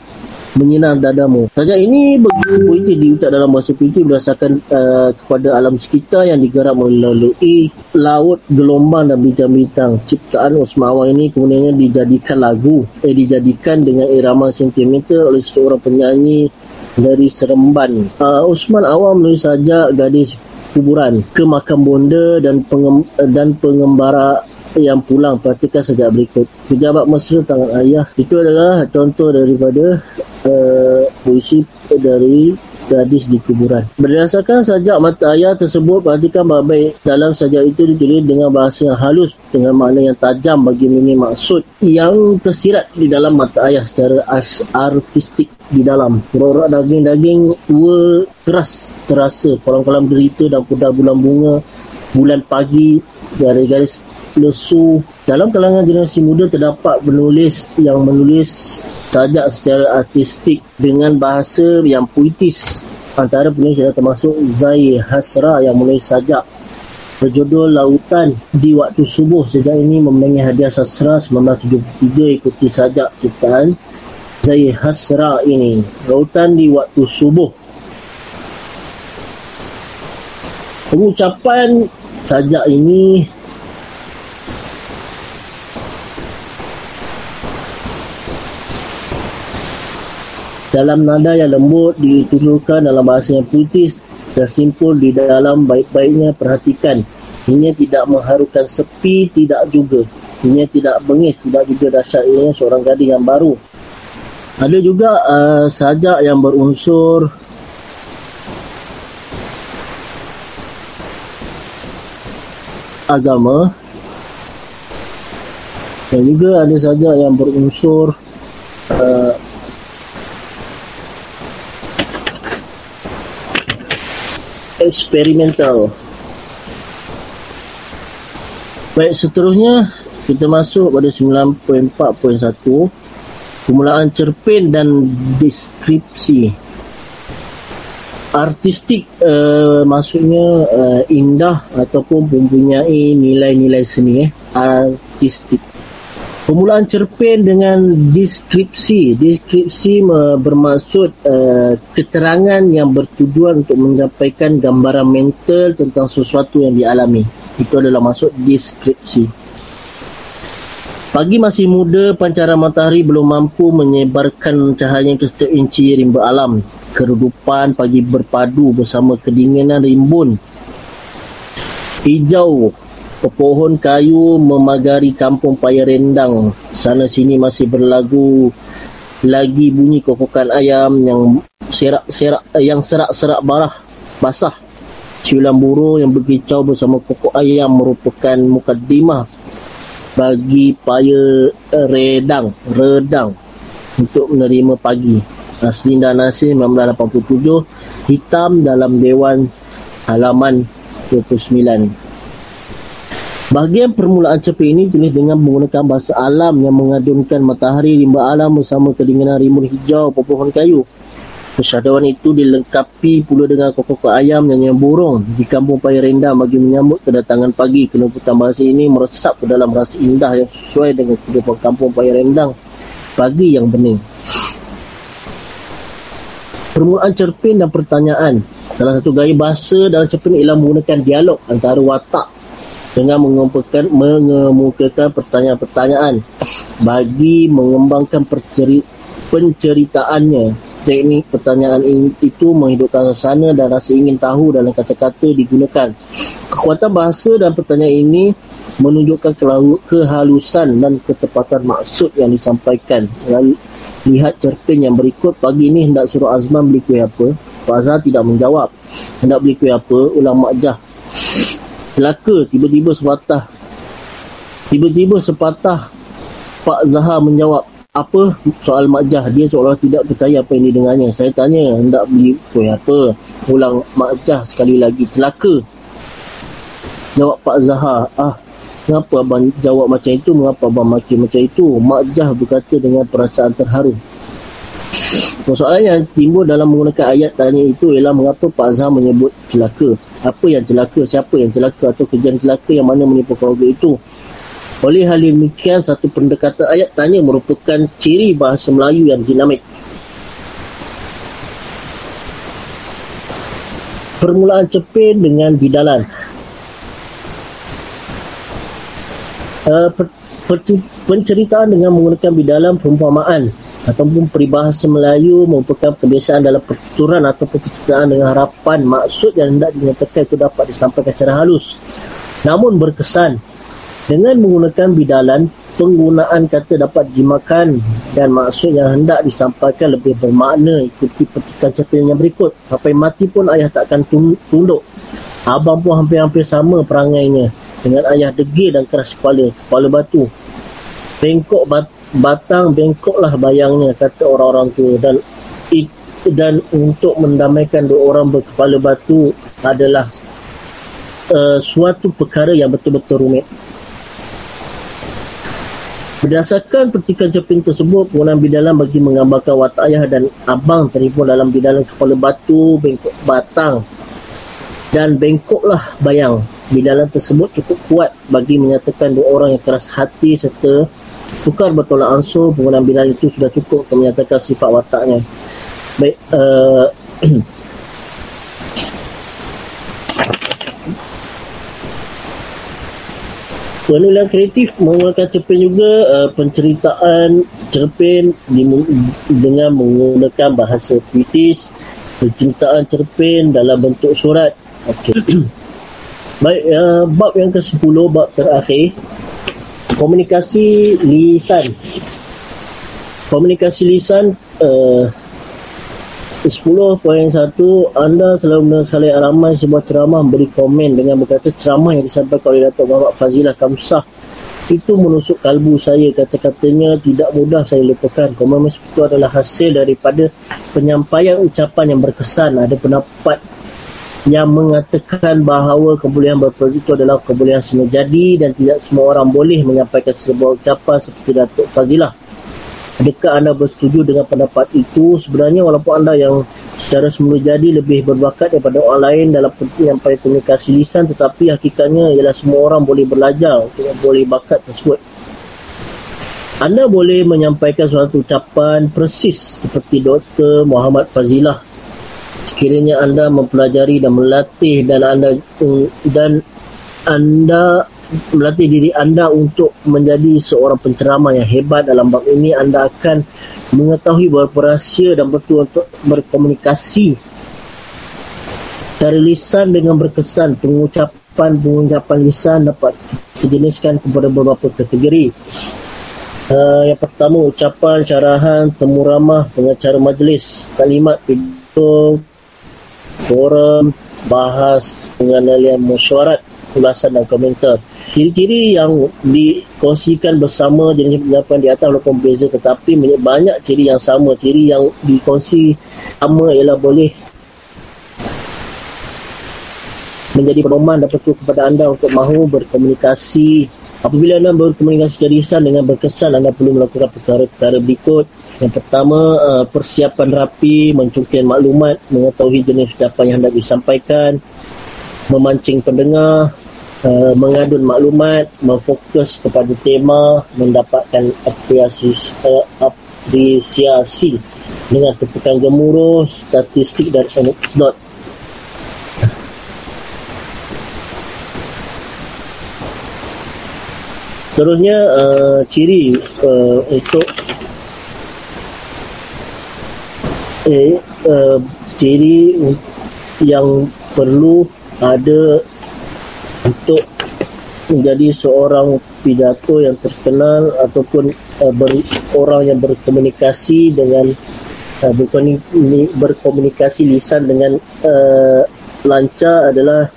menyinar dadamu. Saja ini begitu diucap dalam bahasa puisi berdasarkan uh, kepada alam sekitar yang digarap melalui laut, gelombang dan bintang-bintang. Ciptaan Usmawan ini kemudiannya dijadikan lagu, eh dijadikan dengan irama sentimental oleh seorang penyanyi dari Seremban. Uh, Usman awam menulis saja gadis kuburan ke makam bonda dan pengem, dan pengembara yang pulang perhatikan saja berikut pejabat mesra tangan ayah itu adalah contoh daripada uh, puisi dari gadis di kuburan. Berdasarkan sajak mata ayah tersebut perhatikan baik dalam sajak itu ditulis dengan bahasa yang halus dengan makna yang tajam bagi mini maksud yang tersirat di dalam mata ayah secara artistik di dalam. Rorak daging-daging tua keras terasa kolam-kolam derita dan pudar bulan bunga bulan pagi garis-garis lesu. Dalam kalangan generasi muda terdapat penulis yang menulis sajak secara artistik dengan bahasa yang puitis antara penulis yang termasuk Zai Hasra yang menulis sajak berjudul Lautan di Waktu Subuh sejak ini memenangi hadiah sastra 1973 ikuti sajak ciptaan Zai Hasra ini. Lautan di Waktu Subuh. Pengucapan sajak ini dalam nada yang lembut dituturkan dalam bahasa yang puitis tersimpul di dalam baik-baiknya perhatikan Ianya tidak mengharukan sepi, tidak juga. Ianya tidak bengis, tidak juga dahsyat. Ianya seorang gadis yang baru. Ada juga uh, sajak yang berunsur agama dan juga ada sajak yang berunsur uh, eksperimental. Baik seterusnya kita masuk pada 9.4.1 permulaan cerpen dan deskripsi. Artistik uh, maksudnya uh, indah ataupun mempunyai nilai-nilai seni eh artistik permulaan cerpen dengan deskripsi deskripsi bermaksud uh, keterangan yang bertujuan untuk menyampaikan gambaran mental tentang sesuatu yang dialami itu adalah maksud deskripsi Pagi masih muda, pancaran matahari belum mampu menyebarkan cahaya ke setiap inci rimba alam. Kerudupan pagi berpadu bersama kedinginan rimbun. Hijau, pepohon kayu memagari kampung paya rendang. Sana sini masih berlagu lagi bunyi kokokan ayam yang serak-serak yang serak-serak barah basah. Ciulan burung yang berkicau bersama kokok ayam merupakan mukadimah bagi paya eh, redang redang untuk menerima pagi Naslinda Nasir 1987 hitam dalam Dewan halaman 29 Bahagian permulaan cerpen ini tulis dengan menggunakan bahasa alam yang mengadunkan matahari rimba alam bersama kedinginan rimbun hijau pohon kayu. Persyadawan itu dilengkapi pula dengan kokok ayam dan yang burung di kampung Paya Rendang bagi menyambut kedatangan pagi. Kelembutan bahasa ini meresap ke dalam rasa indah yang sesuai dengan kehidupan kampung Paya Rendang pagi yang bening. Permulaan cerpen dan pertanyaan. Salah satu gaya bahasa dalam cerpen ialah menggunakan dialog antara watak dengan mengemukakan, mengemukakan pertanyaan-pertanyaan bagi mengembangkan penceritaannya teknik pertanyaan itu menghidupkan suasana dan rasa ingin tahu dalam kata-kata digunakan. Kekuatan bahasa dan pertanyaan ini menunjukkan kehalusan dan ketepatan maksud yang disampaikan. Lalu, lihat cerpen yang berikut. Pagi ini hendak suruh Azman beli kuih apa? Pak Azhar tidak menjawab. Hendak beli kuih apa? Ulang makjah. Celaka tiba-tiba sepatah. Tiba-tiba sepatah Pak Zahar menjawab apa soal makjah dia seolah tidak percaya apa yang didengarnya saya tanya hendak beli kuih apa? Ulang makjah sekali lagi. Celaka. Jawab Pak Zahar ah kenapa abang jawab macam itu? Mengapa abang maki macam itu? Makjah berkata dengan perasaan terharu Soalan yang timbul dalam menggunakan ayat tanya itu ialah mengapa Pak Zahar menyebut celaka. Apa yang celaka, siapa yang celaka atau kejadian celaka yang mana menipu keluarga itu. Oleh hal demikian, satu pendekatan ayat tanya merupakan ciri bahasa Melayu yang dinamik. Permulaan cerpen dengan bidalan. Uh, penceritaan dengan menggunakan bidalan perumpamaan ataupun peribahasa Melayu merupakan kebiasaan dalam pertuturan atau penceritaan dengan harapan maksud yang hendak dinyatakan itu dapat disampaikan secara halus namun berkesan dengan menggunakan bidalan, penggunaan kata dapat dimakan dan maksud yang hendak disampaikan lebih bermakna ikuti petikan cerpen yang berikut. Sampai mati pun ayah takkan tunduk. Abang pun hampir-hampir sama perangainya dengan ayah degil dan keras kepala, kepala batu. Bengkok bat, batang, bengkoklah bayangnya, kata orang-orang tua. Dan dan untuk mendamaikan dua orang berkepala batu adalah uh, suatu perkara yang betul-betul rumit. Berdasarkan petikan cerpen tersebut, penggunaan bidalan bagi menggambarkan watak ayah dan abang terhimpun dalam bidalan kepala batu, bengkok batang dan bengkoklah bayang. Bidalan tersebut cukup kuat bagi menyatakan dua orang yang keras hati serta tukar bertolak ansur. Penggunaan bidalan itu sudah cukup untuk menyatakan sifat wataknya. Baik, uh, penulisan kreatif menggunakan cerpen juga uh, penceritaan cerpen dengan menggunakan bahasa puitis penceritaan cerpen dalam bentuk surat okey Baik, uh, bab yang ke-10, bab terakhir. Komunikasi lisan. Komunikasi lisan uh, 10.1 anda selalu mengenali ramai sebuah ceramah beri komen dengan berkata ceramah yang disampaikan oleh Datuk Muhammad Fazilah Kamsah itu menusuk kalbu saya. Kata-katanya tidak mudah saya lupakan. Komen itu adalah hasil daripada penyampaian ucapan yang berkesan. Ada pendapat yang mengatakan bahawa kebolehan berpergi itu adalah kebolehan semua jadi dan tidak semua orang boleh menyampaikan sebuah ucapan seperti Datuk Fazilah Adakah anda bersetuju dengan pendapat itu? Sebenarnya walaupun anda yang secara semula jadi lebih berbakat daripada orang lain dalam penyampaian komunikasi lisan tetapi hakikatnya ialah semua orang boleh belajar untuk boleh bakat tersebut. Anda boleh menyampaikan suatu ucapan persis seperti Dr. Muhammad Fazilah. Sekiranya anda mempelajari dan melatih dan anda dan anda melatih diri anda untuk menjadi seorang penceramah yang hebat dalam bab ini anda akan mengetahui beberapa rahsia dan betul untuk berkomunikasi. Dari lisan dengan berkesan pengucapan pengucapan lisan dapat dijeniskan kepada beberapa kategori. Uh, yang pertama ucapan syarahan temu ramah pengacara majlis kalimat pidato forum bahas pengendalian mesyuarat ulasan dan komentar Ciri-ciri yang dikongsikan bersama jenis penyampaian di atas walaupun berbeza tetapi banyak ciri yang sama. Ciri yang dikongsi sama ialah boleh menjadi pedoman dan betul kepada anda untuk mahu berkomunikasi. Apabila anda berkomunikasi lisan dengan berkesan, anda perlu melakukan perkara-perkara berikut. Yang pertama, uh, persiapan rapi, mencungkir maklumat, mengetahui jenis ucapan yang hendak disampaikan, memancing pendengar, uh, mengadun maklumat, memfokus kepada tema, mendapatkan apresiasi, uh, apresiasi dengan tepukan gemuruh, statistik dan anekdot. Seterusnya, uh, ciri uh, untuk eh, uh, ciri yang perlu ada untuk menjadi seorang pidato yang terkenal ataupun uh, ber, orang yang berkomunikasi dengan uh, bukan ini berkomunikasi lisan dengan uh, lancar adalah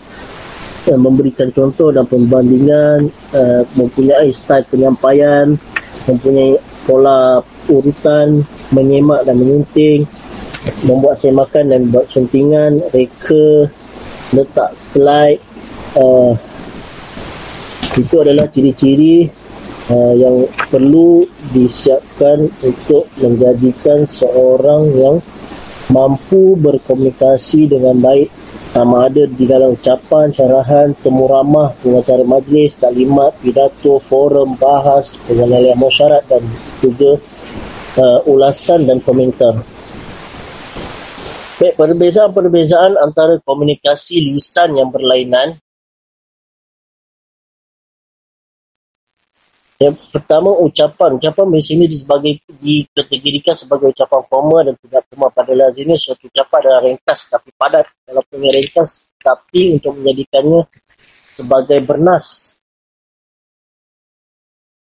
uh, memberikan contoh dan pembandingan uh, mempunyai style penyampaian mempunyai pola urutan menyemak dan menyunting membuat semakan dan buat suntingan reka letak slide uh, itu adalah ciri-ciri uh, yang perlu disiapkan untuk menjadikan seorang yang mampu berkomunikasi dengan baik sama ada di dalam ucapan, syarahan, temu ramah, pengacara majlis, taklimat, pidato, forum, bahas, pengenalan masyarakat dan juga uh, ulasan dan komentar. Baik, perbezaan-perbezaan antara komunikasi lisan yang berlainan Yang pertama ucapan. Ucapan biasanya sebagai dikategorikan sebagai ucapan formal dan tidak formal. Pada lazimnya suatu ucapan adalah ringkas tapi padat. Kalau punya ringkas tapi untuk menjadikannya sebagai bernas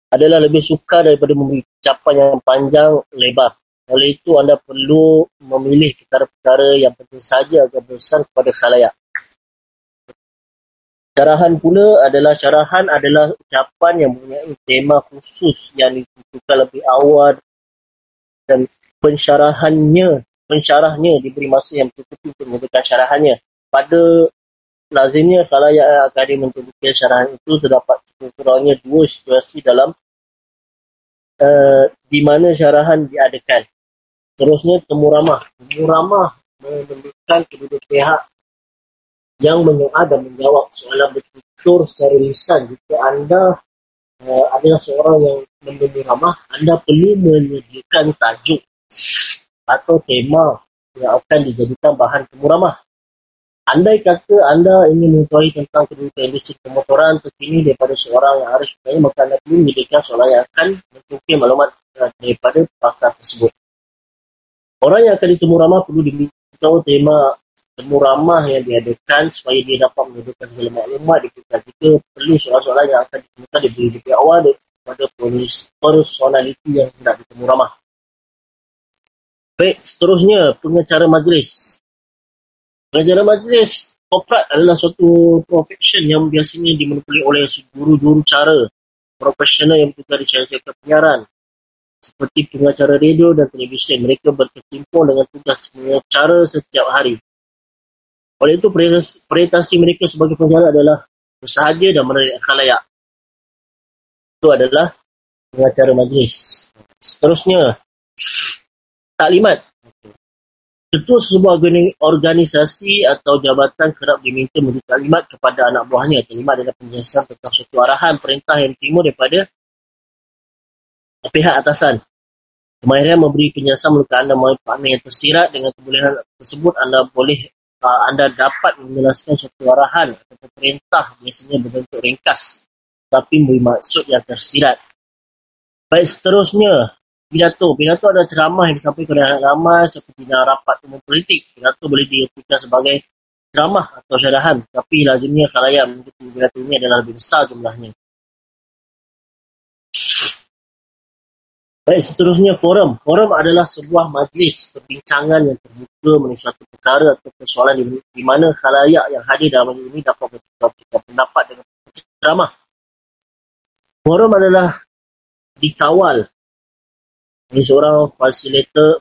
adalah lebih suka daripada memberi ucapan yang panjang lebar. Oleh itu anda perlu memilih perkara-perkara yang penting saja agar bersan kepada khalayak. Syarahan pula adalah syarahan adalah ucapan yang mempunyai tema khusus yang ditentukan lebih awal dan pensyarahannya pensyarahnya diberi masa yang cukup untuk memberikan syarahannya. Pada lazimnya kalau yang akan menentukan syarahan itu terdapat kurangnya dua situasi dalam uh, di mana syarahan diadakan. Terusnya temu ramah. Temu ramah menunjukkan kedua pihak yang menyoal dan menjawab soalan bertutur secara lisan. Jika anda uh, adalah seorang yang mendengar ramah, anda perlu menyediakan tajuk atau tema yang akan dijadikan bahan temu ramah. Andai kata anda ingin mengetahui tentang kedudukan industri pemotoran terkini daripada seorang yang bertanya, maka anda perlu menyediakan soalan yang akan mencukir maklumat daripada pakar tersebut. Orang yang akan ditemu ramah perlu diberitahu tema temu ramah yang diadakan supaya dia dapat menunjukkan segala maklumat di kita. Jika perlu soalan-soalan yang akan ditemukan di lebih awal kepada personaliti yang tidak ditemu ramah. Baik, seterusnya pengacara majlis. Pengacara majlis korporat adalah suatu profession yang biasanya dimonopoli oleh guru-guru cara profesional yang bekerja di syarikat penyiaran seperti pengacara radio dan televisyen. Mereka berkecimpung dengan tugas pengacara setiap hari. Oleh itu, presentasi mereka sebagai pengacara adalah bersahaja dan menarik khalayak. Itu adalah pengacara majlis. Seterusnya, taklimat. Ketua sebuah organisasi atau jabatan kerap diminta memberi taklimat kepada anak buahnya. Taklimat adalah penjelasan tentang suatu arahan perintah yang timur daripada pihak atasan. Kemahiran memberi penjelasan merupakan anda mahu partner yang tersirat dengan kebolehan tersebut anda boleh uh, anda dapat menjelaskan suatu arahan atau perintah biasanya berbentuk ringkas tapi memberi maksud yang tersirat. Baik seterusnya, pidato. Pidato adalah ceramah yang disampaikan oleh ramai seperti dalam rapat umum politik. Pidato boleh diartikan sebagai ceramah atau syarahan. Tapi lazimnya khalayak mengikuti pidato ini adalah lebih besar jumlahnya. Baik, seterusnya forum. Forum adalah sebuah majlis perbincangan yang terbuka mengenai suatu perkara atau persoalan di, di mana khalayak yang hadir dalam majlis ini dapat bertukar pendapat dengan ceramah. Forum adalah dikawal ini seorang facilitator,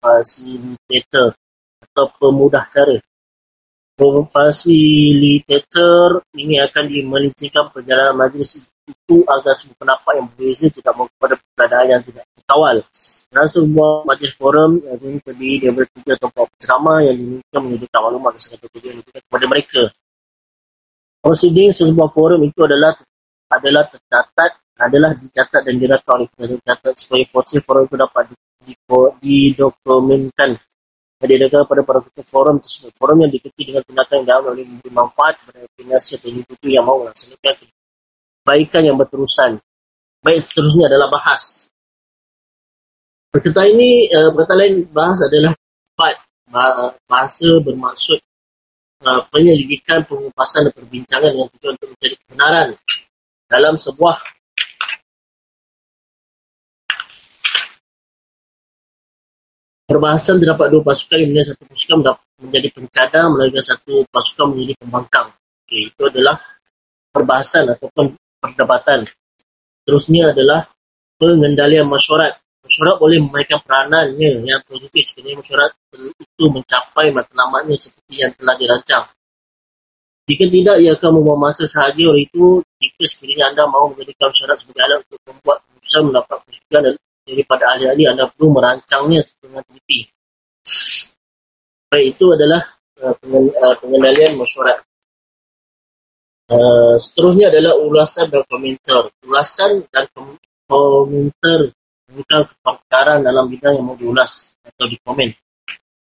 facilitator atau pemudah cara. Facilitator ini akan dimelincirkan perjalanan majlis itu agar semua pendapat yang berbeza tidak kepada keadaan yang tidak dikawal. Dan sebuah majlis forum yang ini terdiri daripada tiga tempat ceramah yang diminta menyediakan maklumat keseluruhan tujuan kepada mereka. Proceeding sebuah forum itu adalah adalah tercatat adalah dicatat dan dirakam oleh pengajar catat supaya fosil forum itu dapat didokumentkan dan diadakan pada para ketua forum tersebut. Forum yang diikuti dengan tindakan yang dalam oleh memberi manfaat kepada penasihat atau individu yang mahu melaksanakan kebaikan yang berterusan. Baik seterusnya adalah bahas. Perkataan ini, uh, perkataan lain bahas adalah empat bahasa bermaksud uh, penyelidikan, pengupasan dan perbincangan yang tujuan untuk mencari kebenaran dalam sebuah Perbahasan terdapat dua pasukan yang menjadi satu pasukan menjadi pencadang melalui satu pasukan menjadi pembangkang. Okay, itu adalah perbahasan ataupun perdebatan. Terusnya adalah pengendalian masyarakat. Masyarakat boleh memainkan peranannya yang positif. Jadi masyarakat itu mencapai matlamatnya seperti yang telah dirancang. Jika tidak, ia akan membuang masa sahaja oleh itu jika sekiranya anda mahu menjadikan masyarakat sebagai alat untuk membuat keputusan mendapat persetujuan daripada ahli-ahli anda perlu merancangnya dengan teliti. Baik, itu adalah uh pengendalian masyarakat. Uh, seterusnya adalah ulasan dan komentar. Ulasan dan komentar tentang kepakaran dalam bidang yang mau diulas atau dikomen.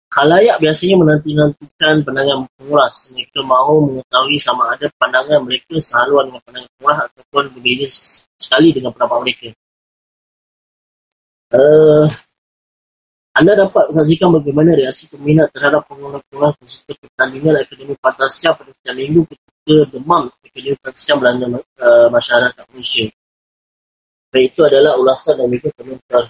Khalayak biasanya menanti-nantikan pandangan pengulas. Mereka mahu mengetahui sama ada pandangan mereka sehaluan dengan pandangan pengulas ataupun berbeza sekali dengan pendapat mereka. Uh, anda dapat saksikan bagaimana reaksi peminat terhadap pengulas-pengulas peserta pertandingan Akademi Fantasia pada setiap minggu ketika demam Akademi Fantasia melanda uh, masyarakat Malaysia. Dan itu adalah ulasan dan juga komentar.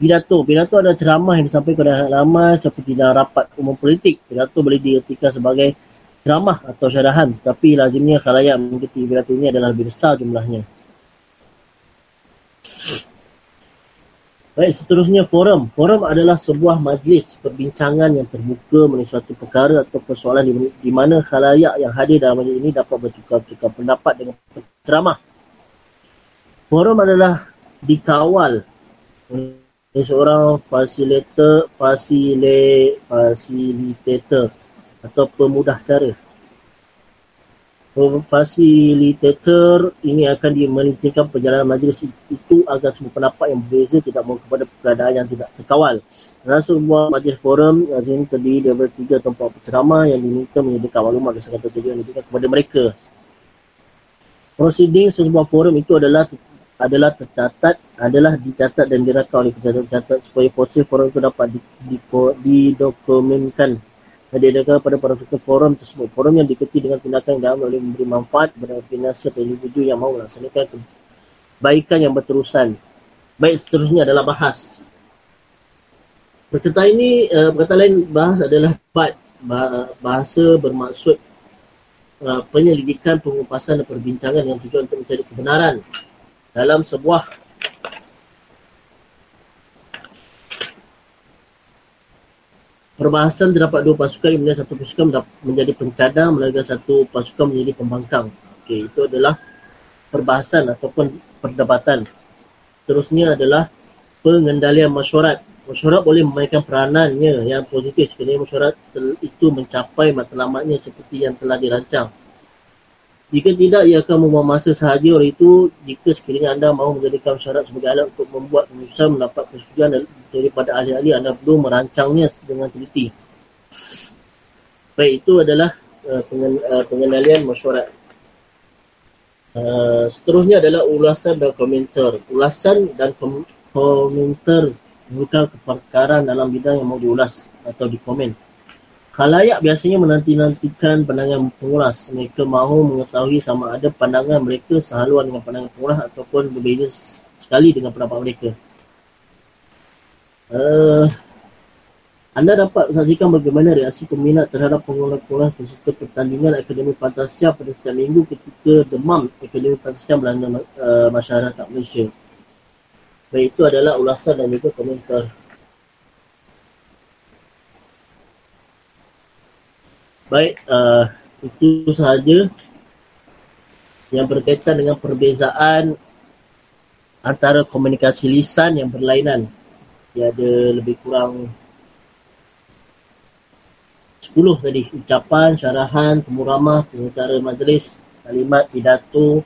Pidato. Pidato adalah ceramah yang disampaikan oleh ramai seperti dalam rapat umum politik. Pidato boleh diartikan sebagai ceramah atau syarahan. Tapi lazimnya khalayak mengikuti pidato ini adalah lebih besar jumlahnya. Baik, seterusnya forum. Forum adalah sebuah majlis perbincangan yang terbuka mengenai suatu perkara atau persoalan di, di mana khalayak yang hadir dalam majlis ini dapat bertukar-tukar pendapat dengan ceramah. Forum adalah dikawal oleh seorang facilitator, facile, facilitator atau pemudah cara fasilitator ini akan dimelincirkan perjalanan majlis itu agar semua pendapat yang berbeza tidak mahu kepada keadaan yang tidak terkawal. Dalam sebuah majlis forum, ini terdiri daripada tiga tempat penceramah yang diminta menyediakan maklumat dan segala tujuan yang diberikan kepada mereka. Proceeding sebuah forum itu adalah adalah tercatat adalah dicatat dan dirakam oleh pencatat-pencatat supaya fosil forum itu dapat didokumentkan dan diadakan pada para forum tersebut. Forum yang diikuti dengan tindakan yang dalam oleh memberi manfaat kepada organisasi atau individu yang mahu melaksanakan kebaikan yang berterusan. Baik seterusnya adalah bahas. Perkataan ini, uh, perkataan lain bahas adalah bat. Bahasa bermaksud uh, penyelidikan, pengupasan dan perbincangan yang tujuan untuk mencari kebenaran dalam sebuah Perbahasan terdapat dua pasukan yang satu pasukan menjadi pencadang melalui satu pasukan menjadi pembangkang. Okey, itu adalah perbahasan ataupun perdebatan. Terusnya adalah pengendalian mesyuarat. Mesyuarat boleh memainkan peranannya yang positif sekiranya mesyuarat itu mencapai matlamatnya seperti yang telah dirancang. Jika tidak, ia akan membuang masa sahaja oleh itu jika sekiranya anda mahu menjadikan syarat sebagai alat untuk membuat keputusan mendapat persetujuan daripada ahli-ahli, anda perlu merancangnya dengan teliti. Baik, itu adalah uh, pengendalian mesyuarat. Uh, seterusnya adalah ulasan dan komentar. Ulasan dan kom- komentar bukan keperkaran dalam bidang yang mahu diulas atau dikomen. Khalayak biasanya menanti-nantikan pandangan pengulas. Mereka mahu mengetahui sama ada pandangan mereka sehaluan dengan pandangan pengulas ataupun berbeza sekali dengan pendapat mereka. Uh, anda dapat saksikan bagaimana reaksi peminat terhadap pengulas-pengulas peserta pertandingan Akademi Fantasia pada setiap minggu ketika demam Akademi Fantasia melanda uh, masyarakat Malaysia. Baik, itu adalah ulasan dan juga komentar. Baik, uh, itu sahaja yang berkaitan dengan perbezaan antara komunikasi lisan yang berlainan. Dia ada lebih kurang 10 tadi. Ucapan, syarahan, temu ramah, pengutara majlis, kalimat, pidato,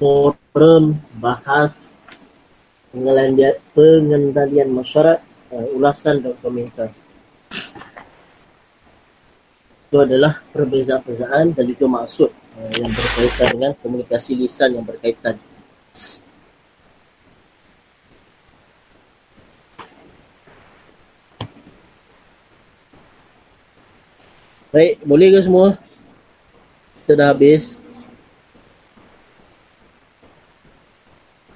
forum, bahas, pengendalian, pengendalian masyarakat, uh, ulasan dan komentar itu adalah perbezaan-perbezaan dan juga maksud uh, yang berkaitan dengan komunikasi lisan yang berkaitan. Baik, boleh ke semua? Kita dah habis.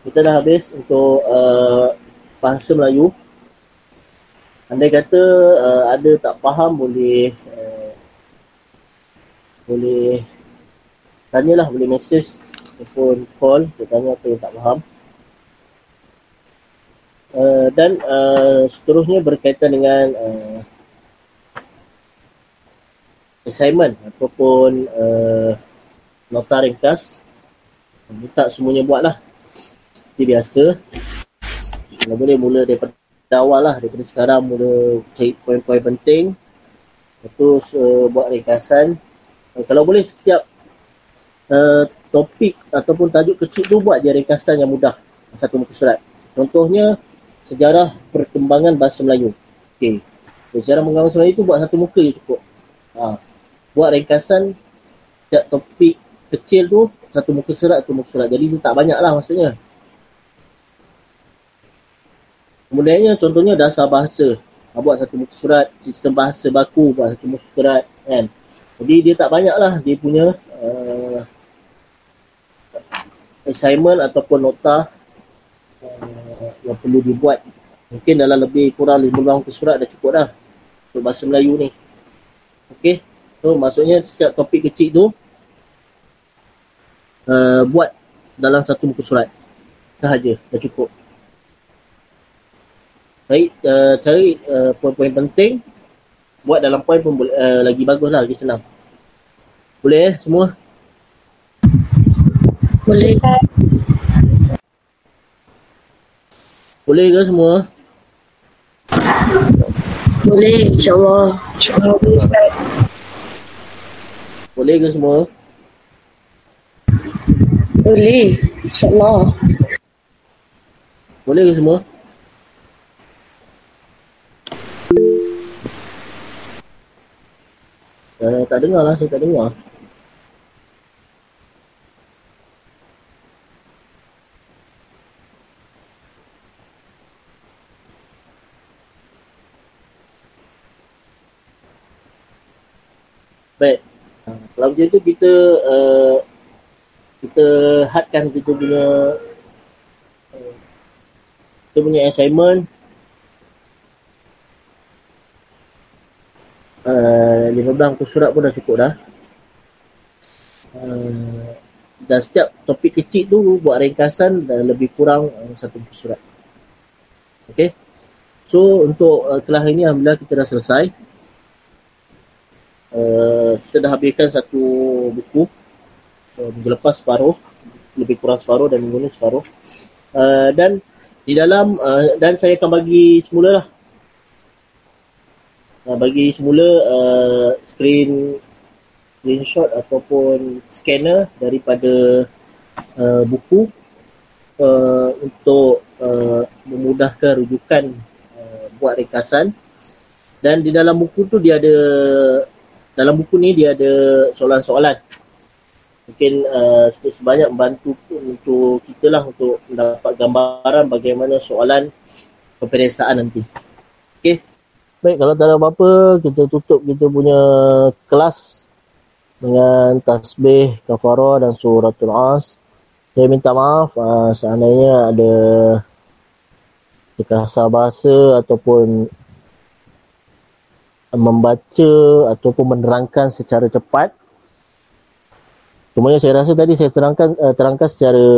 Kita dah habis untuk uh, bahasa Melayu. Andai kata uh, ada tak faham boleh boleh tanyalah boleh message ataupun call dia tanya apa yang tak faham. Uh, dan uh, seterusnya berkaitan dengan uh, assignment ataupun uh, nota ringkas. Tak semuanya buat lah seperti biasa. Kalau boleh mula daripada awal lah. Daripada sekarang mula cari poin-poin penting. Lepas uh, buat ringkasan kalau boleh setiap uh, topik ataupun tajuk kecil tu buat dia ringkasan yang mudah satu muka surat. Contohnya sejarah perkembangan bahasa Melayu. Okey. Sejarah perkembangan bahasa Melayu tu buat satu muka je cukup. Ha. Buat ringkasan setiap topik kecil tu satu muka surat satu muka surat. Jadi dia tak banyak lah maksudnya. Kemudiannya contohnya dasar bahasa. Ha, buat satu muka surat, sistem bahasa baku buat satu muka surat kan. Jadi dia tak banyak lah dia punya uh, assignment ataupun nota uh, yang perlu dibuat. Mungkin dalam lebih kurang 50 ke surat dah cukup dah untuk bahasa Melayu ni. Okey. So maksudnya setiap topik kecil tu uh, buat dalam satu muka surat sahaja dah cukup. Baik, uh, cari uh, poin-poin penting buat dalam poin pun boleh, uh, lagi bagus lah, lagi senang. Boleh eh semua? Boleh. Boleh ke semua? Boleh, insyaAllah. InsyaAllah boleh. Boleh ke semua? Boleh, insyaAllah. Boleh ke semua? Uh, tak dengar lah, saya tak dengar. Baik. Kalau macam tu kita uh, kita hadkan kita punya uh, kita punya assignment uh, 15 muka surat pun dah cukup dah. Uh, dan setiap topik kecil tu buat ringkasan dan lebih kurang uh, satu muka surat. Okay. So untuk uh, kelas ini Alhamdulillah kita dah selesai. Uh, kita dah habiskan satu buku uh, minggu lepas separuh lebih kurang separuh dan minggu ni separuh uh, dan di dalam uh, dan saya akan bagi semula lah uh, bagi semula uh, screen screenshot ataupun scanner daripada uh, buku uh, untuk uh, memudahkan rujukan uh, buat ringkasan dan di dalam buku tu dia ada dalam buku ni dia ada soalan-soalan mungkin uh, sebanyak membantu untuk kita lah untuk mendapat gambaran bagaimana soalan peperiksaan nanti. Baik, kalau tak ada apa-apa, kita tutup kita punya kelas dengan tasbih, kafarah dan suratul as. Saya minta maaf uh, seandainya ada kekasar bahasa ataupun membaca ataupun menerangkan secara cepat. Cumanya saya rasa tadi saya terangkan uh, terangkan secara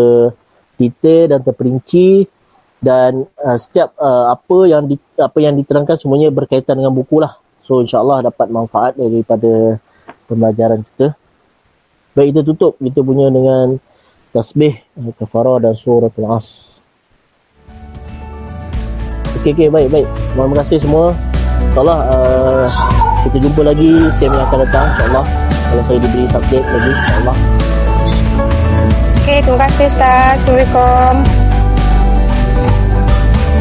detail dan terperinci dan uh, setiap uh, apa yang di, apa yang diterangkan semuanya berkaitan dengan buku lah. So insyaAllah dapat manfaat daripada pembelajaran kita. Baik kita tutup kita punya dengan tasbih, kafarah dan surah al-as. Okey, okey, baik, baik. Terima kasih semua. InsyaAllah uh, kita jumpa lagi siang yang akan datang insyaAllah kalau saya diberi subjek lagi insyaAllah Okay, terima kasih Ustaz. Assalamualaikum.